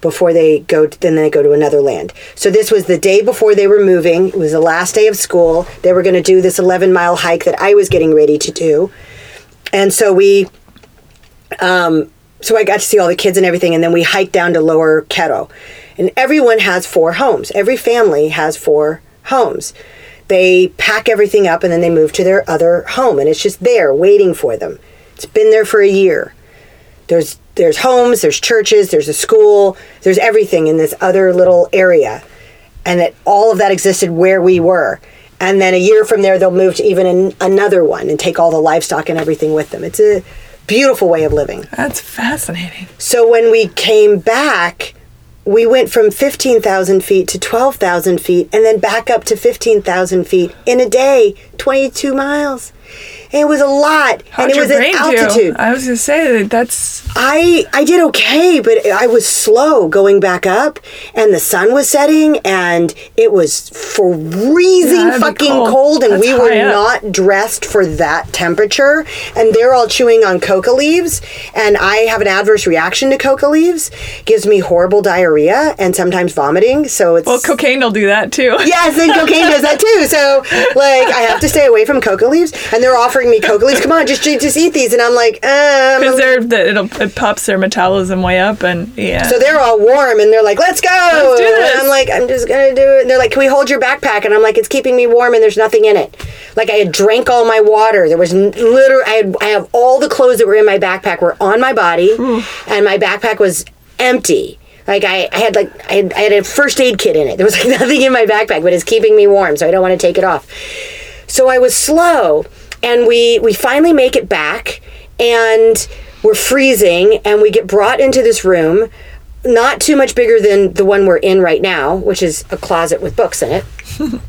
before they go then they go to another land so this was the day before they were moving it was the last day of school they were going to do this 11 mile hike that i was getting ready to do and so we um, so I got to see all the kids and everything, and then we hiked down to Lower Q'ero. And everyone has four homes. Every family has four homes. They pack everything up and then they move to their other home, and it's just there waiting for them. It's been there for a year. There's there's homes, there's churches, there's a school, there's everything in this other little area, and that all of that existed where we were. And then a year from there, they'll move to even an, another one and take all the livestock and everything with them. It's a beautiful way of living. That's fascinating. So when we came back, we went from 15,000 feet to 12,000 feet and then back up to 15,000 feet in a day, 22 miles. And it was a lot. How'd and it was at brain do? altitude. I was gonna say that that's I I did okay, but I was slow going back up, and the sun was setting, and it was freezing Yeah, fucking cold. cold, and That's we were up. not dressed for that temperature. And they're all chewing on coca leaves, and I have an adverse reaction to coca leaves, gives me horrible diarrhea and sometimes vomiting. So it's well, cocaine will do that too. Yes, and cocaine does that too. So, like, I have to stay away from coca leaves, and they're offering me coca leaves. Come on, just just eat these, and I'm like, um, Because they're the, it'll it pops their metabolism way up and yeah. So they're all warm and they're like, let's go. Let's do this. And I'm like, I'm just going to do it. And they're like, can we hold your backpack? And I'm like, it's keeping me warm and there's nothing in it. Like I had drank all my water. There was literally, I, had, I have all the clothes that were in my backpack were on my body and my backpack was empty. Like I, I had like I had, I had a first aid kit in it. There was like <laughs> nothing in my backpack, but it's keeping me warm, so I don't want to take it off. So I was slow, and we we finally make it back, and we're freezing, and we get brought into this room, not too much bigger than the one we're in right now, which is a closet with books in it. <laughs>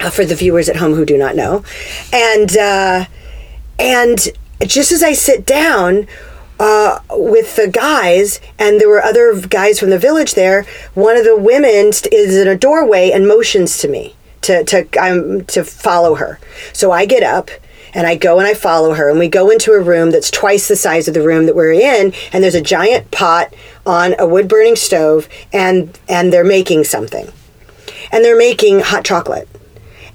uh, for the viewers at home who do not know, and uh, and just as I sit down, uh, with the guys, and there were other guys from the village there. One of the women is in a doorway and motions to me to to um, to follow her. So I get up and I go and I follow her, and we go into a room that's twice the size of the room that we're in, and there's a giant pot on a wood burning stove, and and they're making something, and they're making hot chocolate,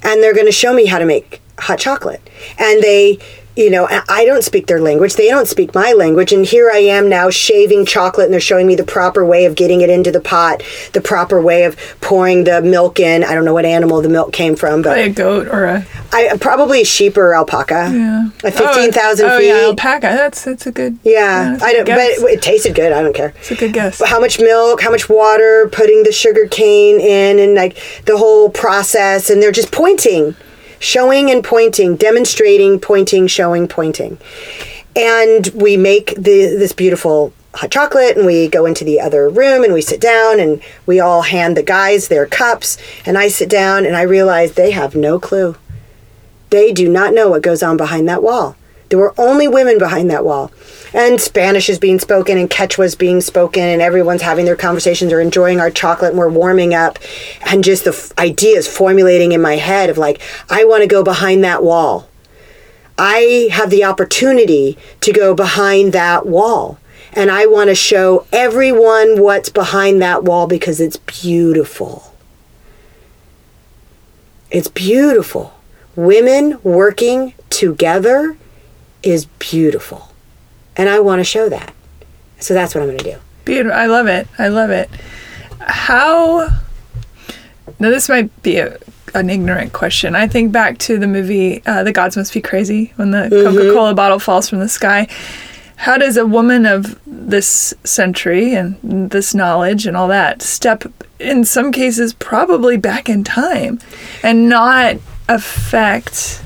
and they're going to show me how to make hot chocolate, and they you know, I don't speak their language. They don't speak my language. And here I am now shaving chocolate, and they're showing me the proper way of getting it into the pot, the proper way of pouring the milk in. I don't know what animal the milk came from, but Probably a goat or a I probably a sheep or alpaca. yeah. Oh, fifteen thousand oh, feet. Oh yeah, alpaca. That's that's a good. Yeah, a I don't. But it tasted good. I don't care. it's a good guess. How much milk? How much water? Putting the sugar cane in, and like the whole process, and they're just pointing, showing and pointing, demonstrating, pointing, showing, pointing, and we make the this beautiful hot chocolate and we go into the other room and we sit down and we all hand the guys their cups and I sit down and I realize they have no clue. They do not know what goes on behind that wall. There were only women behind that wall. And Spanish is being spoken and Quechua is being spoken and everyone's having their conversations or enjoying our chocolate and we're warming up. And just the f- ideas formulating in my head of like, I want to go behind that wall. I have the opportunity to go behind that wall. And I want to show everyone what's behind that wall because it's beautiful. It's beautiful. Women working together is beautiful. And I want to show that. So that's what I'm going to do. Beautiful. I love it. I love it. How? Now this might be a, an ignorant question. I think back to the movie uh, "The Gods Must Be Crazy" when the Coca-Cola bottle falls from the sky. How does a woman of this century and this knowledge and all that step, in some cases, probably back in time, and not affect?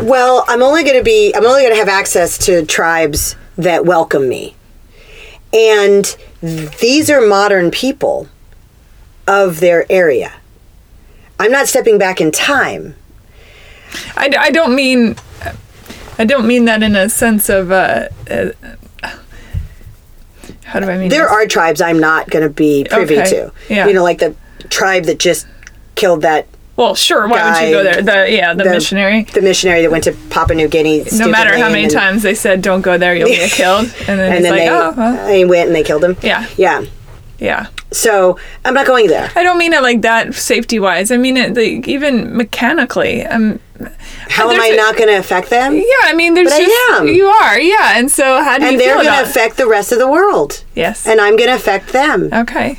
Well, I'm only going to be I'm only going to have access to tribes that welcome me. And these are modern people of their area. I'm not stepping back in time. I, I don't mean I don't mean that in a sense of uh, uh, how do I mean There this? are tribes I'm not going to be privy Okay, to. yeah. You know, like the tribe that just killed that well sure why would you go there the yeah the, the- missionary the missionary that went to Papua New Guinea. no matter how many and times they said don't go there you'll get killed <laughs> and then And then like they, oh well, they went and they killed him. Yeah. Yeah. yeah So I'm not going there. I don't mean it like that safety wise I mean it like, even mechanically um How am I not going to affect them? yeah I mean there's But I just am. you are yeah and so how do and you they're going to affect the rest of the world. yes And I'm going to affect them. okay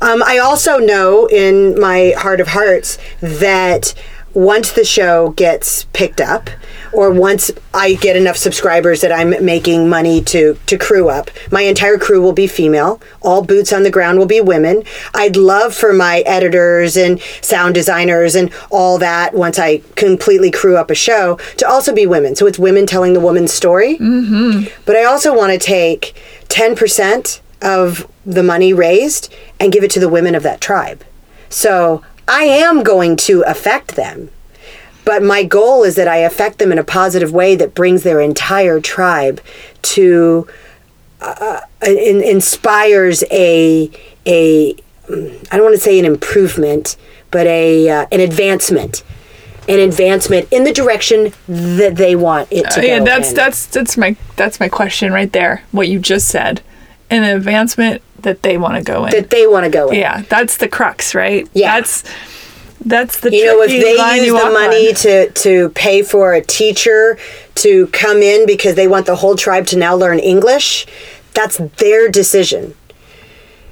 Um, I also know in my heart of hearts that once the show gets picked up, or once I get enough subscribers that I'm making money to to crew up, my entire crew will be female. All boots on the ground will be women. I'd love for my editors and sound designers and all that once I completely crew up a show to also be women. So it's women telling the woman's story. Mm-hmm. But I also want to take ten percent of the money raised and give it to the women of that tribe. So I am going to affect them. But my goal is that I affect them in a positive way that brings their entire tribe to uh, in, inspires a a I don't want to say an improvement, but a uh, an advancement, an advancement in the direction that they want it to Uh, yeah, go. that's in. that's that's my that's my question right there. What you just said, an advancement that they want to go in. that they want to go in. yeah, that's the crux, right? Yeah. that's that's the you know if they use the money on. to to pay for a teacher to come in because they want the whole tribe to now learn english that's their decision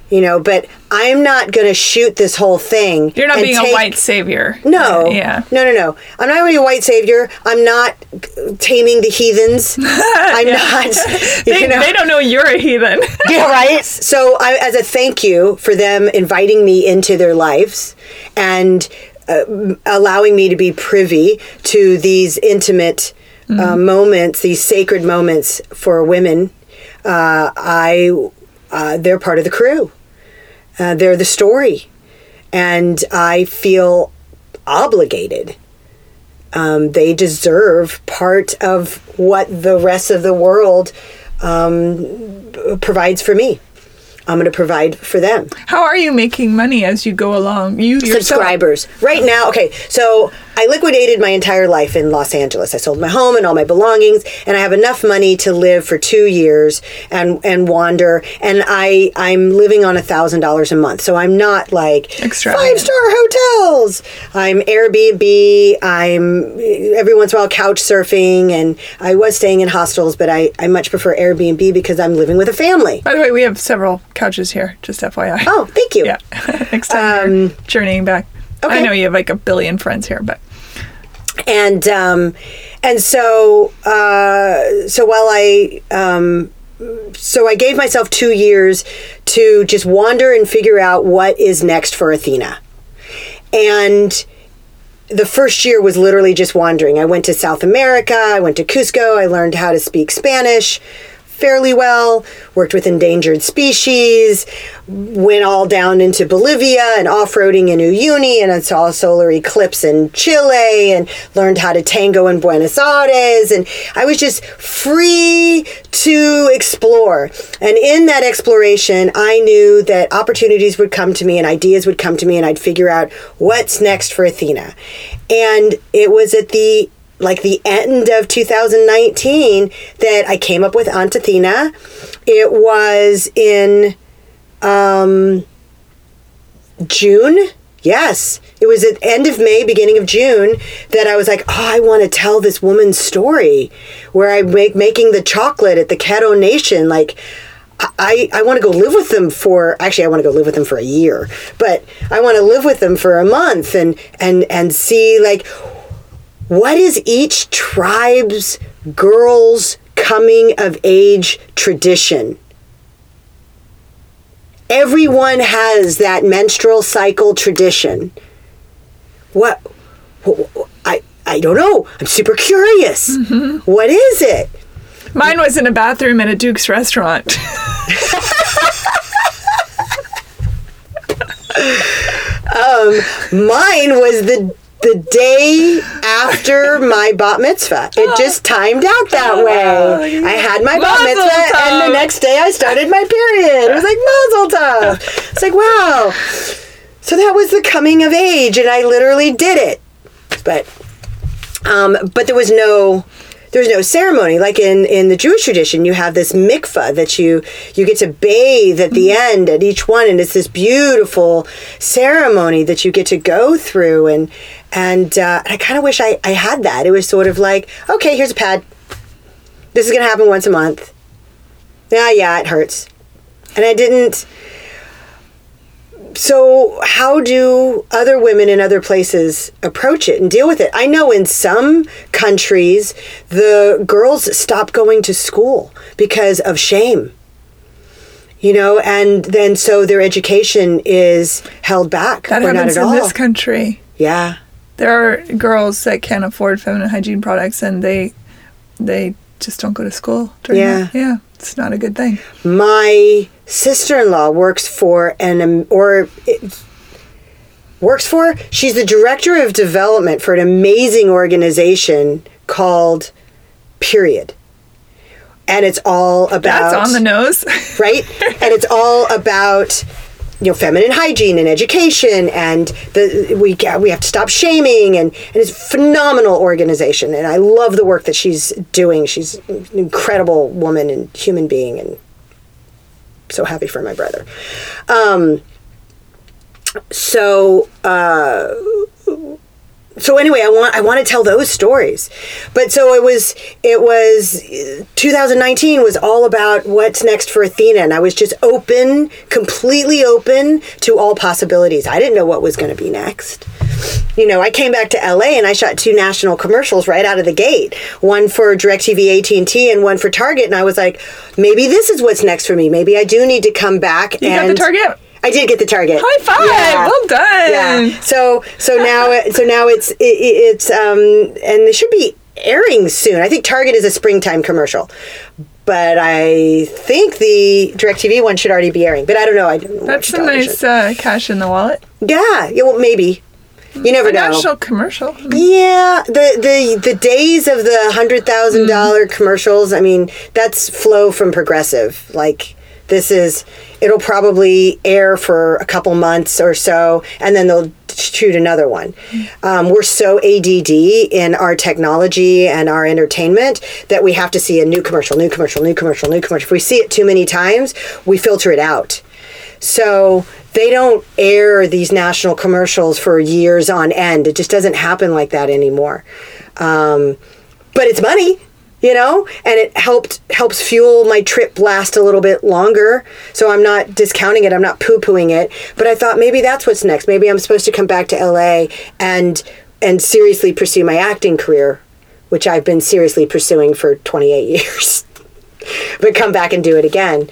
you know but i'm not going to shoot this whole thing You're not being a white savior. no Yeah. no no no i'm not being a white savior i'm not taming the heathens <laughs> i'm not <laughs> They, know they don't know you're a heathen. <laughs> yeah, right. So, I, as a thank you for them inviting me into their lives and uh, allowing me to be privy to these intimate uh, moments, these sacred moments for women, uh, I uh, they're part of the crew. Uh, they're the story, and I feel obligated. Um, they deserve part of what the rest of the world um, provides for me. I'm going to provide for them. How are you making money as you go along? You yourself- subscribers. Right now, okay, so I liquidated my entire life in Los Angeles. I sold my home and all my belongings, and I have enough money to live for two years and and wander. And I I'm living on a thousand dollars a month, so I'm not like five star hotels. I'm Airbnb. I'm every once in a while couch surfing, and I was staying in hostels, but I I much prefer Airbnb because I'm living with a family. By the way, we have several couches here, just FYI. Oh, thank you. Yeah. <laughs> Next time you're um, journeying back. Okay. I know you have like a billion friends here, but and um, and so uh, so while I um, so I gave myself two years to just wander and figure out what is next for Athena, and the first year was literally just wandering. I went to South America. I went to Cusco. I learned how to speak Spanish fairly well, worked with endangered species, went all down into Bolivia and off-roading in Uyuni and I saw a solar eclipse in Chile and learned how to tango in Buenos Aires and I was just free to explore. And in that exploration, I knew that opportunities would come to me and ideas would come to me and I'd figure out what's next for Athena. And it was at the like the end of 2019 that I came up with Aunt Athena. It was in um, June. Yes, it was at end of May, beginning of June that I was like, oh, I want to tell this woman's story, where I make making the chocolate at the Q'ero Nation. Like, I, I want to go live with them for actually I want to go live with them for a year, but I want to live with them for a month and and and see like what is each tribe's girls' coming of age tradition? Everyone has that menstrual cycle tradition. What? I, I don't know. I'm super curious. What is it? mine was in a bathroom at a Duke's restaurant. <laughs> um, Mine was the the day after my bat mitzvah. It just timed out that way. I had my bat mitzvah, and the next day I started my period. It was like mazel tov. It's like wow. So that was the coming of age, and I literally did it. But um, but there was no there was no ceremony like in in the Jewish tradition. You have this mikvah that you you get to bathe at the end at each one, and it's this beautiful ceremony that you get to go through. And and uh, I kind of wish I I had that. It was sort of like okay, here's a pad. This is gonna happen once a month. Yeah, yeah, it hurts, and I didn't. So, how do other women in other places approach it and deal with it? I know in some countries, the girls stop going to school because of shame. You know, and then so their education is held back That happens at in all. this country. yeah. There are girls that can't afford feminine hygiene products, and they they just don't go to school. During Yeah. that. yeah, it's not a good thing. my sister-in-law works for an um, or it, works for she's the director of development for an amazing organization called period and it's all about That's on the nose. right <laughs> and it's all about you know feminine hygiene and education and the we we have to stop shaming and and it's a phenomenal organization. And I love the work that she's doing. She's an incredible woman and human being and so happy for my brother. Um so uh so anyway, I want I want to tell those stories, but so it was it was 2019 was all about what's next for Athena, and I was just open, completely open to all possibilities. I didn't know what was going to be next. You know, I came back to LA and I shot two national commercials right out of the gate. One for DirecTV AT&T and one for Target and I was like, maybe this is what's next for me. Maybe I do need to come back You got the target. I did get the Target. High five! Yeah. Well done. Yeah. So so now so now it's it, it- it's um and they should be airing soon. I think Target is a springtime commercial. But I think the DirecTV one should already be airing. But I don't know. I don't That's some nice uh, cash in the wallet. Yeah. Yeah. Well, maybe. You never A know. national commercial. Yeah, the the the days of the hundred thousand dollar commercials. I mean, that's flow from Progressive. Like this is, it'll probably air for a couple months or so, and then they'll shoot another one. Um, we're so ADD in our technology and our entertainment that we have to see a new commercial, new commercial, new commercial, new commercial. If we see it too many times, we filter it out. So they don't air these national commercials for years on end. It just doesn't happen like that anymore. Um, but it's money, you know, and it helped helps fuel my trip last a little bit longer. So I'm not discounting it. I'm not poo pooing it. But I thought maybe that's what's next. Maybe I'm supposed to come back to LA and and seriously pursue my acting career, which I've been seriously pursuing for 28 <laughs> years. but come back and do it again.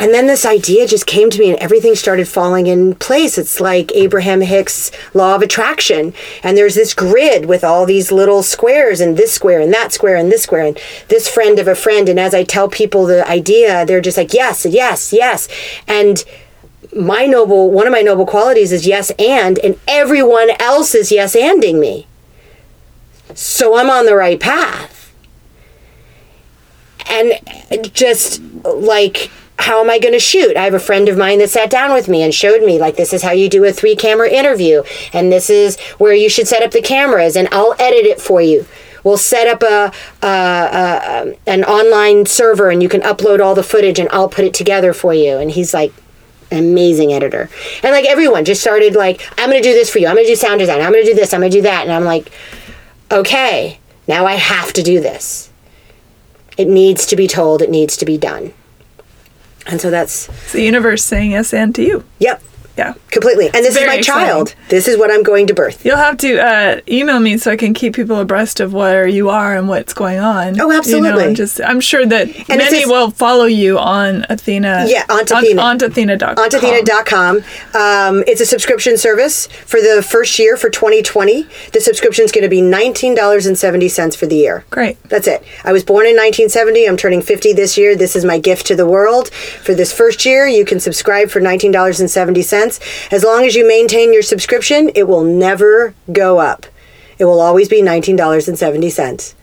And then this idea just came to me and everything started falling in place. It's like Abraham Hicks' law of attraction. And there's this grid with all these little squares and this square and that square and this square and this friend of a friend. And as I tell people the idea, they're just like, yes, yes, yes. And my noble, one of my noble qualities is yes and, and everyone else is yes anding me. So I'm on the right path. And just like, how am I going to shoot? I have a friend of mine that sat down with me and showed me, like, this is how you do a three camera interview, and this is where you should set up the cameras, and I'll edit it for you. We'll set up a, a, a um, an online server, and you can upload all the footage, and I'll put it together for you. And he's like, amazing editor. And like everyone just started like, I'm gonna do this for you. I'm gonna do sound design. I'm gonna do this. I'm gonna do that. And I'm like, okay, now I have to do this. It needs to be told. It needs to be done. And so that's It's the universe saying yes and to you. yep, Yeah. completely. And this is my exciting. child. This is what I'm going to birth. You'll have to uh, email me so I can keep people abreast of where you are and what's going on. Oh, You know, absolutely. and just I'm sure that it's many just- will follow you on Athena. Yeah, on on, Athena. on Athena.com. Auntathena.com. Um, it's a subscription service for the first year for 2020. The subscription is going to be $19.70 for the year. Great. That's it. I was born in 1970. I'm turning 50 this year. This is my gift to the world. For this first year, you can subscribe for $19.70. As long as you maintain your subscription, it will never go up. It will always be $19.70.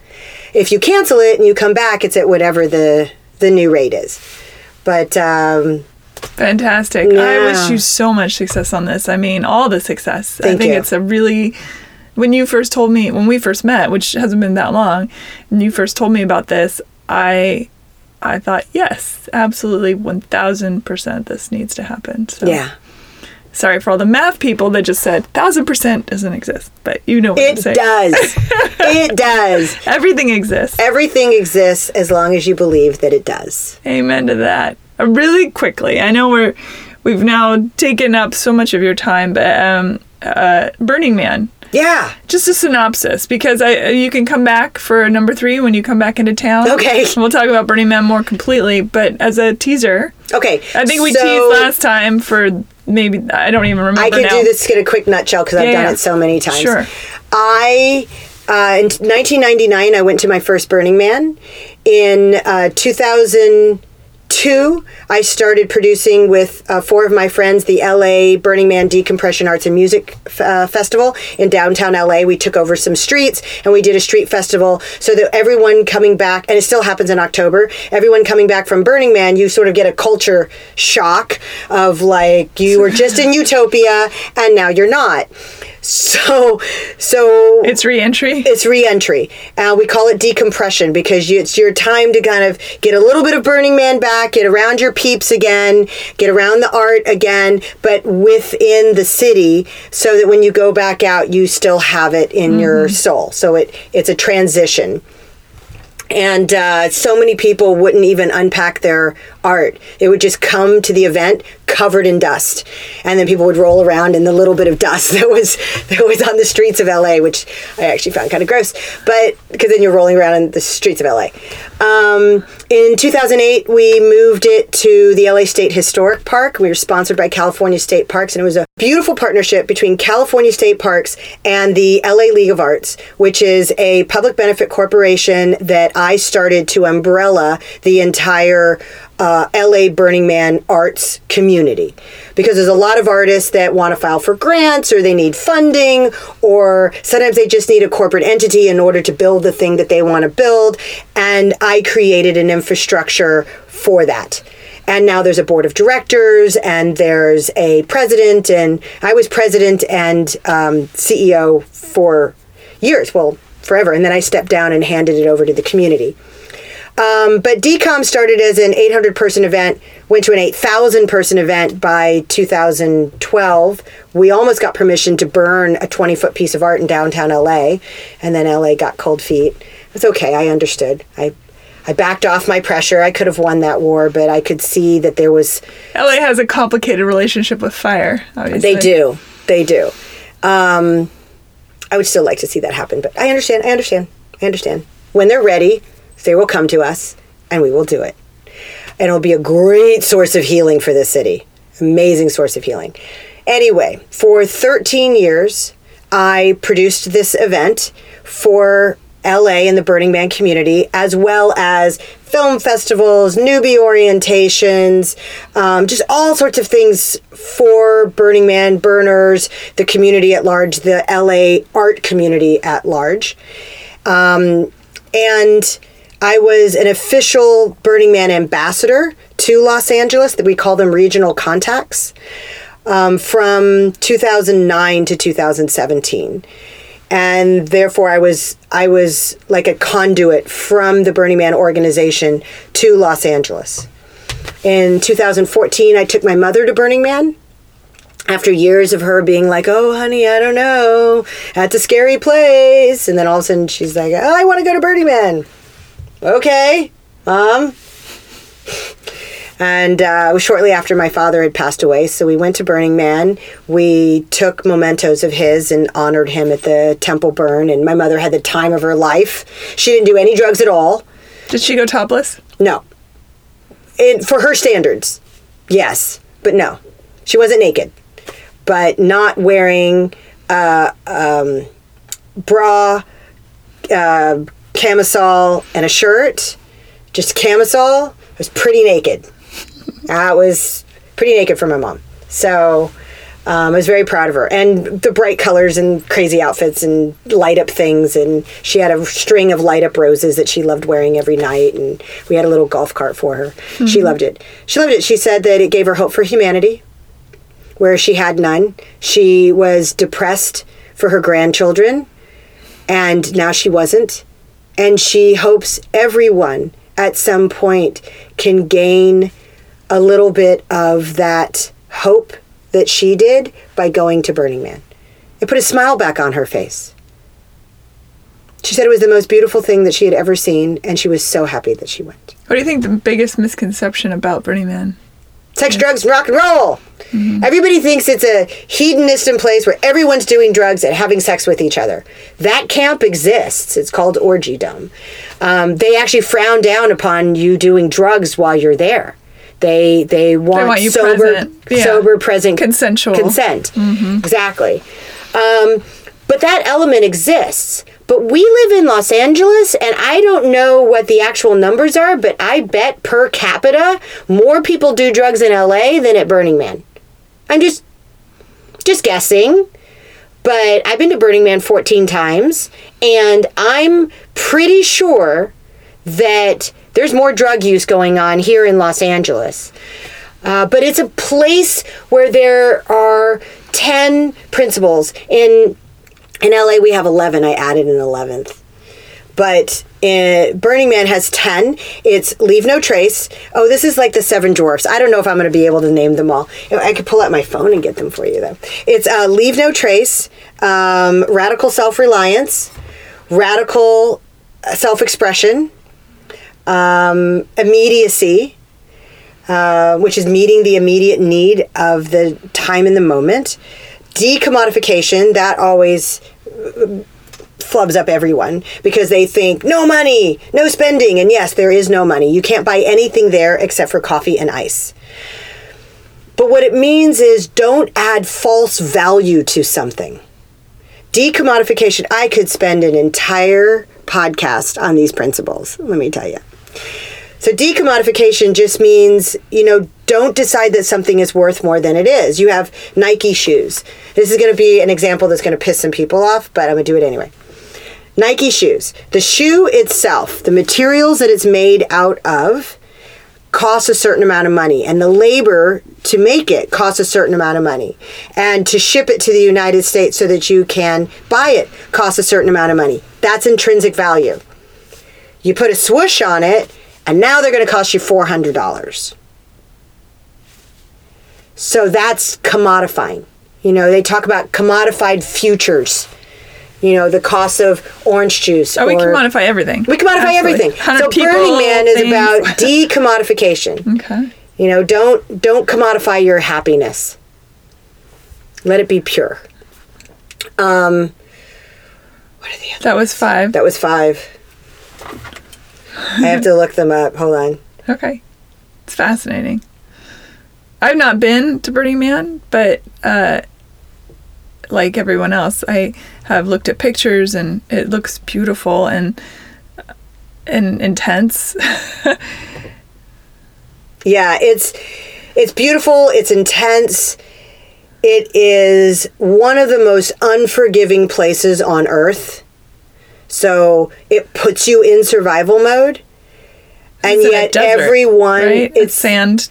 If you cancel it and you come back, it's at whatever the the new rate is. But um, Fantastic. I wish you so much success on this. I mean, all the success. Thank I think you. it's a really when you first told me when we first met, which hasn't been that long, and you first told me about this, I I thought, yes, absolutely 1000% this needs to happen. So yeah. Sorry for all the math people that just said 1000% doesn't exist, but you know what I'm It saying. does. <laughs> it does. Everything exists. Everything exists as long as you believe that it does. Amen to that. Uh, really quickly, I know we're we've now taken up so much of your time, but um, uh, Burning Man. Yeah. Just a synopsis, because I uh, you can come back for number three when you come back into town. Okay. We'll talk about Burning Man more completely, but as a teaser, Okay. I think we so teased last time for maybe I don't even remember I can now. do this in a quick nutshell because I've Yeah, done yeah. it so many times. Sure. I uh, in 1999 I went to my first Burning Man. In uh, 2002 I started producing with uh, four of my friends the LA Burning Man Decompression Arts and Music uh, Festival in downtown LA. We took over some streets and we did a street festival so that everyone coming back and it still happens in October. Everyone coming back from Burning Man, you sort of get a culture shock of like you were just in <laughs> utopia and now you're not. <laughs> So, so it's re-entry. it's reentry. Uh, we call it decompression because you, it's your time to kind of get a little bit of Burning Man back, get around your peeps again, get around the art again, but within the city, so that when you go back out, you still have it in your soul. So it it's a transition. And uh, so many people wouldn't even unpack their art. It would just come to the event covered in dust, and then people would roll around in the little bit of dust <laughs> that was that was on the streets of LA, which I actually found kind of gross. But because then you're rolling around in the streets of LA. Um, in 2008, we moved it to the LA State Historic Park. We were sponsored by California State Parks, and it was a beautiful partnership between California State Parks and the LA League of Arts, which is a public benefit corporation that I started to umbrella the entire uh, LA Burning Man arts community because there's a lot of artists that want to file for grants or they need funding or sometimes they just need a corporate entity in order to build the thing that they want to build. And I created an infrastructure for that. And now there's a board of directors and there's a president. And I was president and um, CEO for years, well, forever. And then I stepped down and handed it over to the community. Um, but DCOM started as an 800 person event, went to an 8,000 person event by 2012. We almost got permission to burn a 20 foot piece of art in downtown LA, and then LA got cold feet. It's okay, I understood. I I backed off my pressure. I could have won that war, but I could see that there was. LA has a complicated relationship with fire. Obviously. They do. They do. Um, I would still like to see that happen, but I understand. I understand. I understand. When they're ready, they will come to us and we will do it. And it'll be a great source of healing for this city. Amazing source of healing. Anyway, for 13 years, I produced this event for LA and the Burning Man community, as well as film festivals, newbie orientations, um, just all sorts of things for Burning Man burners, the community at large, the LA art community at large. Um, and I was an official Burning Man ambassador to Los Angeles. That we call them regional contacts um, from 2009 to 2017, and therefore I was I was like a conduit from the Burning Man organization to Los Angeles. In 2014, I took my mother to Burning Man after years of her being like, "Oh, honey, I don't know, that's a scary place," and then all of a sudden she's like, "Oh, I want to go to Burning Man." Okay, mom. And uh, it was shortly after my father had passed away, so we went to Burning Man. We took mementos of his and honored him at the temple burn. And my mother had the time of her life. She didn't do any drugs at all. Did she go topless? No. It, for her standards, yes, but no. She wasn't naked, but not wearing uh, um, bra, uh, camisole and a shirt, just camisole. I was pretty naked. I was pretty naked for my mom. So um, I was very proud of her. And the bright colors and crazy outfits and light up things. And she had a string of light up roses that she loved wearing every night. And we had a little golf cart for her. Mm-hmm. She loved it. She loved it. She said that it gave her hope for humanity, where she had none. She was depressed for her grandchildren, and now she wasn't. And she hopes everyone at some point can gain a little bit of that hope that she did by going to Burning Man. It put a smile back on her face. She said it was the most beautiful thing that she had ever seen, and she was so happy that she went. What do you think the biggest misconception about Burning Man? Sex, drugs, and rock and roll. Mm-hmm. Everybody thinks it's a hedonistic place where everyone's doing drugs and having sex with each other. That camp exists. It's called Orgy Dome. Um, they actually frown down upon you doing drugs while you're there. They they want, they want you sober, present. Yeah. sober, present, consensual consent. Mm-hmm. Exactly. Um, but that element exists. But we live in Los Angeles, and I don't know what the actual numbers are, but I bet per capita, more people do drugs in LA than at Burning Man. I'm just just guessing. But I've been to Burning Man 14 times, and I'm pretty sure that there's more drug use going on here in Los Angeles. Uh, but it's a place where there are 10 principles. In in LA, we have 11. I added an 11th. But in, Burning Man has 10. It's Leave No Trace. Oh, this is like the Seven Dwarfs. I don't know if I'm going to be able to name them all. I could pull out my phone and get them for you, though. It's uh, Leave No Trace, um, Radical Self Reliance, Radical Self Expression, um, Immediacy, uh, which is meeting the immediate need of the time in the moment decommodification that always uh, flubs up everyone because they think no money, no spending. And yes, there is no money. You can't buy anything there except for coffee and ice. But what it means is don't add false value to something. Decommodification, I could spend an entire podcast on these principles, let me tell you. So decommodification just means, you know, don't decide that something is worth more than it is. You have Nike shoes. This is going to be an example that's going to piss some people off, but I'm going to do it anyway. Nike shoes. The shoe itself, the materials that it's made out of, costs a certain amount of money, and the labor to make it costs a certain amount of money, and to ship it to the United States so that you can buy it costs a certain amount of money. That's intrinsic value. You put a swoosh on it, and now they're going to cost you $400. So that's commodifying. You know, they talk about commodified futures. You know, the cost of orange juice. Oh, we or- commodify everything. we commodify Absolutely. everything. So people, Burning Man is things. about <laughs> decommodification. Okay. You know, don't don't commodify your happiness. Let it be pure. Um, what are the other? That was five. That was five. I have to look them up. Hold on. Okay. It's fascinating. I've not been to Burning Man, but uh, like everyone else, I have looked at pictures and it looks beautiful and and intense. <laughs> Yeah, it's it's beautiful. It's intense. It is one of the most unforgiving places on earth. So it puts you in survival mode, and It's yet desert, everyone right? it's sand.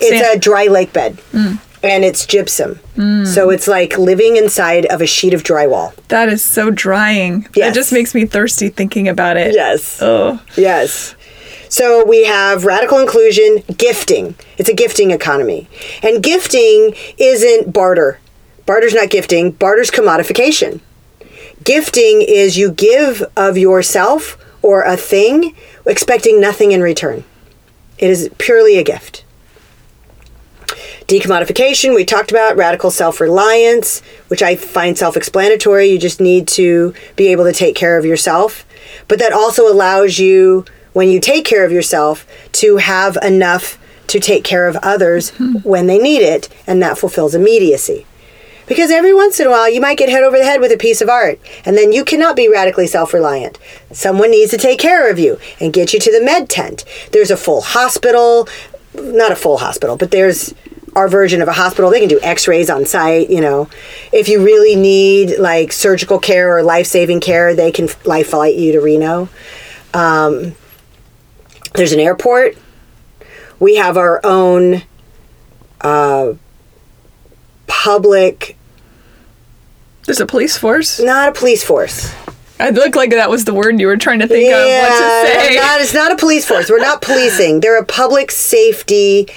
it's sand. a dry lake bed. Mm. And it's gypsum. Mm. So it's like living inside of a sheet of drywall. that is so drying. Yes. It just makes me thirsty thinking about it. Yes. Oh, Yes. So we have radical inclusion, gifting. It's a gifting economy. And gifting isn't barter. Barter's not gifting, barter's commodification. Gifting is you give of yourself or a thing expecting nothing in return. It is purely a gift. Decommodification, we talked about radical self reliance, which I find self explanatory. You just need to be able to take care of yourself. But that also allows you, when you take care of yourself, to have enough to take care of others mm-hmm. when they need it, and that fulfills immediacy. Because every once in a while, you might get hit over the head with a piece of art, and then you cannot be radically self reliant. Someone needs to take care of you and get you to the med tent. There's a full hospital, not a full hospital, but there's our version of a hospital. They can do x rays on site, you know. If you really need like surgical care or life saving care, they can life flight you to Reno. Um, there's an airport. We have our own uh, public there's a police force. not a police force. It looked like that was the word you were trying to think of what to say. Not, it's not a police force. We're not policing. They're a public safety,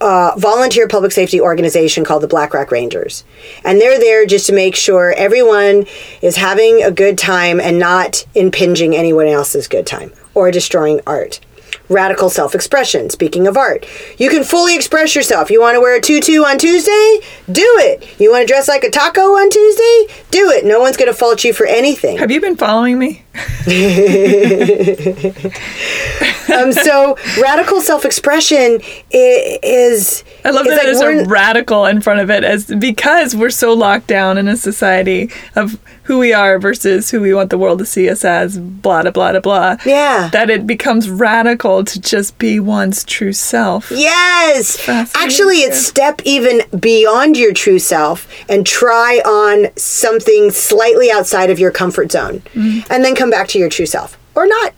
uh, volunteer public safety organization called the Black Rock Rangers. And they're there just to make sure everyone is having a good time and not impinging anyone else's good time or destroying art. Radical self expression. Speaking of art, you can fully express yourself. You want to wear a tutu on Tuesday? Do it. You want to dress like a taco on Tuesday? Do it. No one's going to fault you for anything. Have you been following me? <laughs> um, so radical self-expression is I love that there's a radical in front of it as because we're so locked down in a society of who we are versus who we want the world to see us as, blah blah blah blah blah. Yeah. That it becomes radical to just be one's true self. yes actually it's step even beyond your true self and try on something slightly outside of your comfort zone and then come back to your true self or not.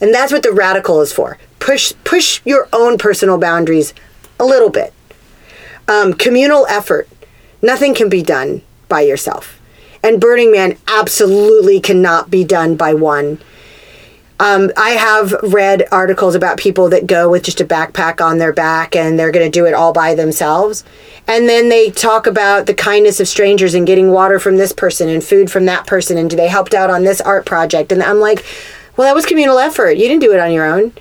And that's what the radical is for. Push push your own personal boundaries a little bit. Um, communal effort. Nothing can be done by yourself. And burning man absolutely cannot be done by one um, I have read articles about people that go with just a backpack on their back and they're going to do it all by themselves. And then they talk about the kindness of strangers and getting water from this person and food from that person and do they helped out on this art project. And I'm like, well, that was communal effort. You didn't do it on your own.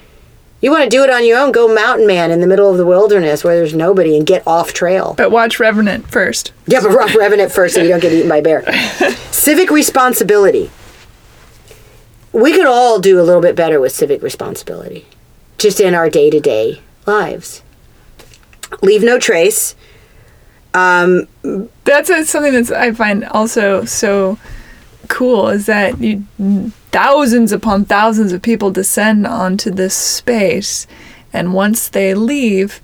You want to do it on your own? Go mountain man in the middle of the wilderness where there's nobody and get off trail. But watch Revenant first. Yeah, but watch revenant first so you don't get eaten by a bear. <laughs> civic responsibility. We could all do a little bit better with civic responsibility, just in our day to day lives. Leave no trace. Um, that's a, something that I find also so cool is that you, thousands upon thousands of people descend onto this space, and once they leave,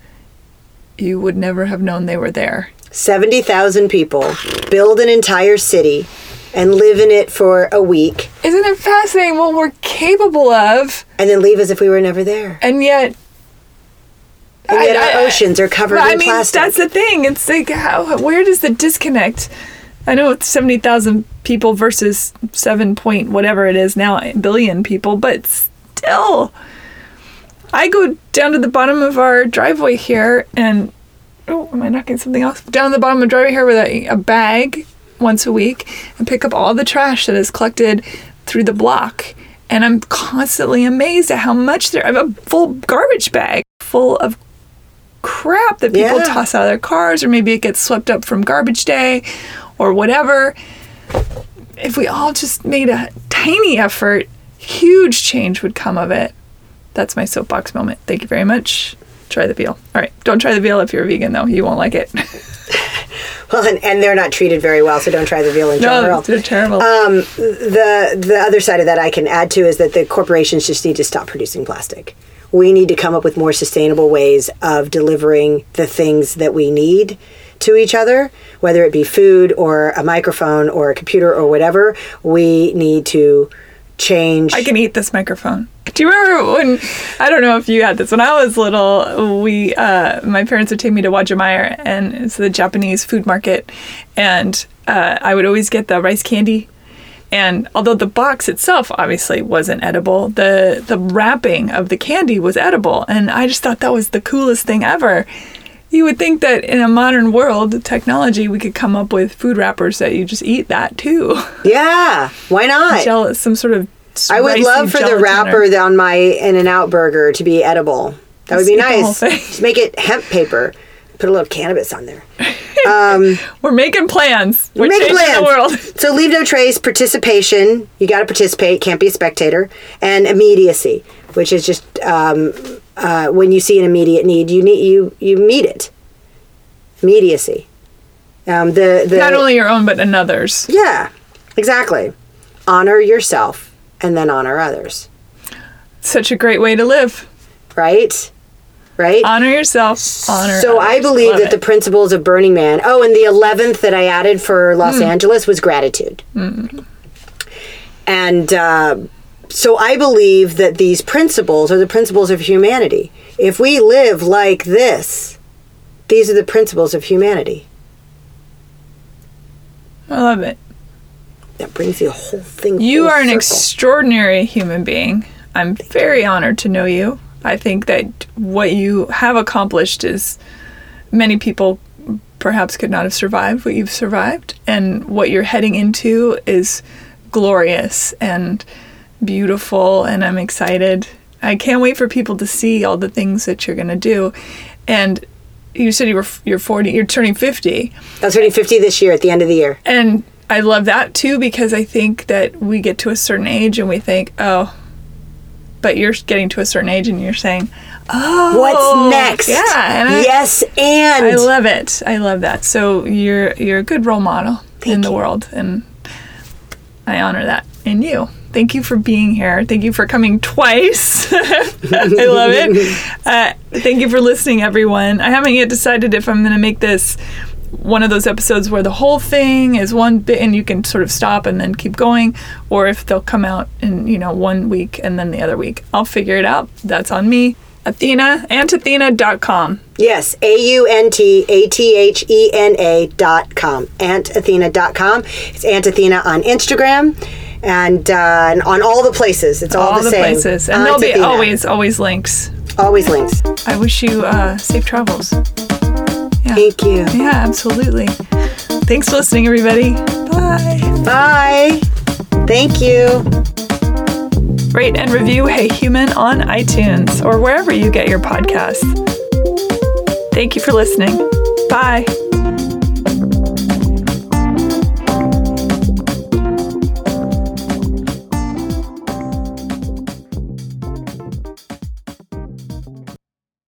you would never have known they were there. 70,000 people build an entire city and live in it for a week Isn't it fascinating what we're capable of? and then leave as if we were never there. And yet, And yet I- our I- oceans are covered in I mean, plastic. that's the thing. It's like, how, where does the disconnect? I know it's 70,000 people versus 7 point whatever it is now, billion people, but still. I go down to the bottom of our driveway here and, oh, am I knocking something off? Down the bottom of the driveway here with a, a bag once a week and pick up all the trash that is collected through the block. And I'm constantly amazed at how much there. I have a full garbage bag full of crap that people Yeah. toss out of their cars, or maybe it gets swept up from garbage day or whatever. If we all just made a tiny effort, huge change would come of it. That's my soapbox moment. Thank you very much. Try the veal. All right. Don't try the veal if you're a vegan, though. You won't like it. <laughs> well, and, and they're not treated very well, so don't try the veal in no, general. they're terrible. Um, the the other side of that I can add to is that the corporations just need to stop producing plastic. We need to come up with more sustainable ways of delivering the things that we need to each other, whether it be food or a microphone or a computer or whatever. We need to change. I can eat this microphone. Do you remember when I don't know if you had this when I was little? We uh, my parents would take me to Wajameyer and it's the Japanese food market, and uh, I would always get the rice candy. And although the box itself obviously wasn't edible, the the wrapping of the candy was edible, and I just thought that was the coolest thing ever. You would think that in a modern world, technology, we could come up with food wrappers that you just eat that too. <laughs> yeah, why not? Gel, some sort of. I would love for the gelatin or- wrapper on my In and Out burger to be edible. That would be eat the whole nice. Just make it hemp paper. Put a little cannabis on there. <laughs> Um, We're making plans. We're Make changing plans. the world. <laughs> So leave no trace, participation. You got to participate. Can't be a spectator. And immediacy, which is just um, uh, when you see an immediate need, you need you you meet it. Immediacy. Um, the the Not only your own, but another's. yeah, exactly. Honor yourself and then honor others. Such a great way to live. Right. Right. Honor yourself. Honor. So I believe Love that the it. principles of Burning Man. Oh, and the eleventh that I added for. Los Angeles was gratitude. And uh, so I believe that these principles are the principles of humanity. If we live like this, these are the principles of humanity. I love it. That brings the whole thing. You are an circle. extraordinary human being. I'm very honored to know you. I think that what you have accomplished is many people perhaps could not have survived what you've survived, and what you're heading into is glorious and beautiful, and I'm excited. I can't wait for people to see all the things that you're going to do. And you said you were you're 40, you're turning 50. I was turning fifty this year at the end of the year. And I love that too because I think that we get to a certain age and we think, oh, but you're getting to a certain age and you're saying, oh, What's next? Yeah, and I, yes, and I love it. I love that. So you're you're a good role model in the world, and I honor that in you. Thank you for being here. Thank you for coming twice. <laughs> I love it. <laughs> Uh, thank you for listening, everyone. I haven't yet decided if I'm going to make this one of those episodes where the whole thing is one bit and you can sort of stop and then keep going, or if they'll come out in you know one week and then the other week. I'll figure it out. That's on me. Athena, auntathena.com. Yes, A U N T A T H E N A dot com. Auntathena dot com. It's Auntathena on Instagram and, uh, on all the places. It's all, all the same. places. And there'll be Auntathena. always, always links. always links. I wish you uh, safe travels. Yeah. Thank you. Yeah, absolutely. Thanks for listening, everybody. Bye. Bye. Thank you. Rate and review Hey Human on iTunes or wherever you get your podcasts. Thank you for listening. Bye.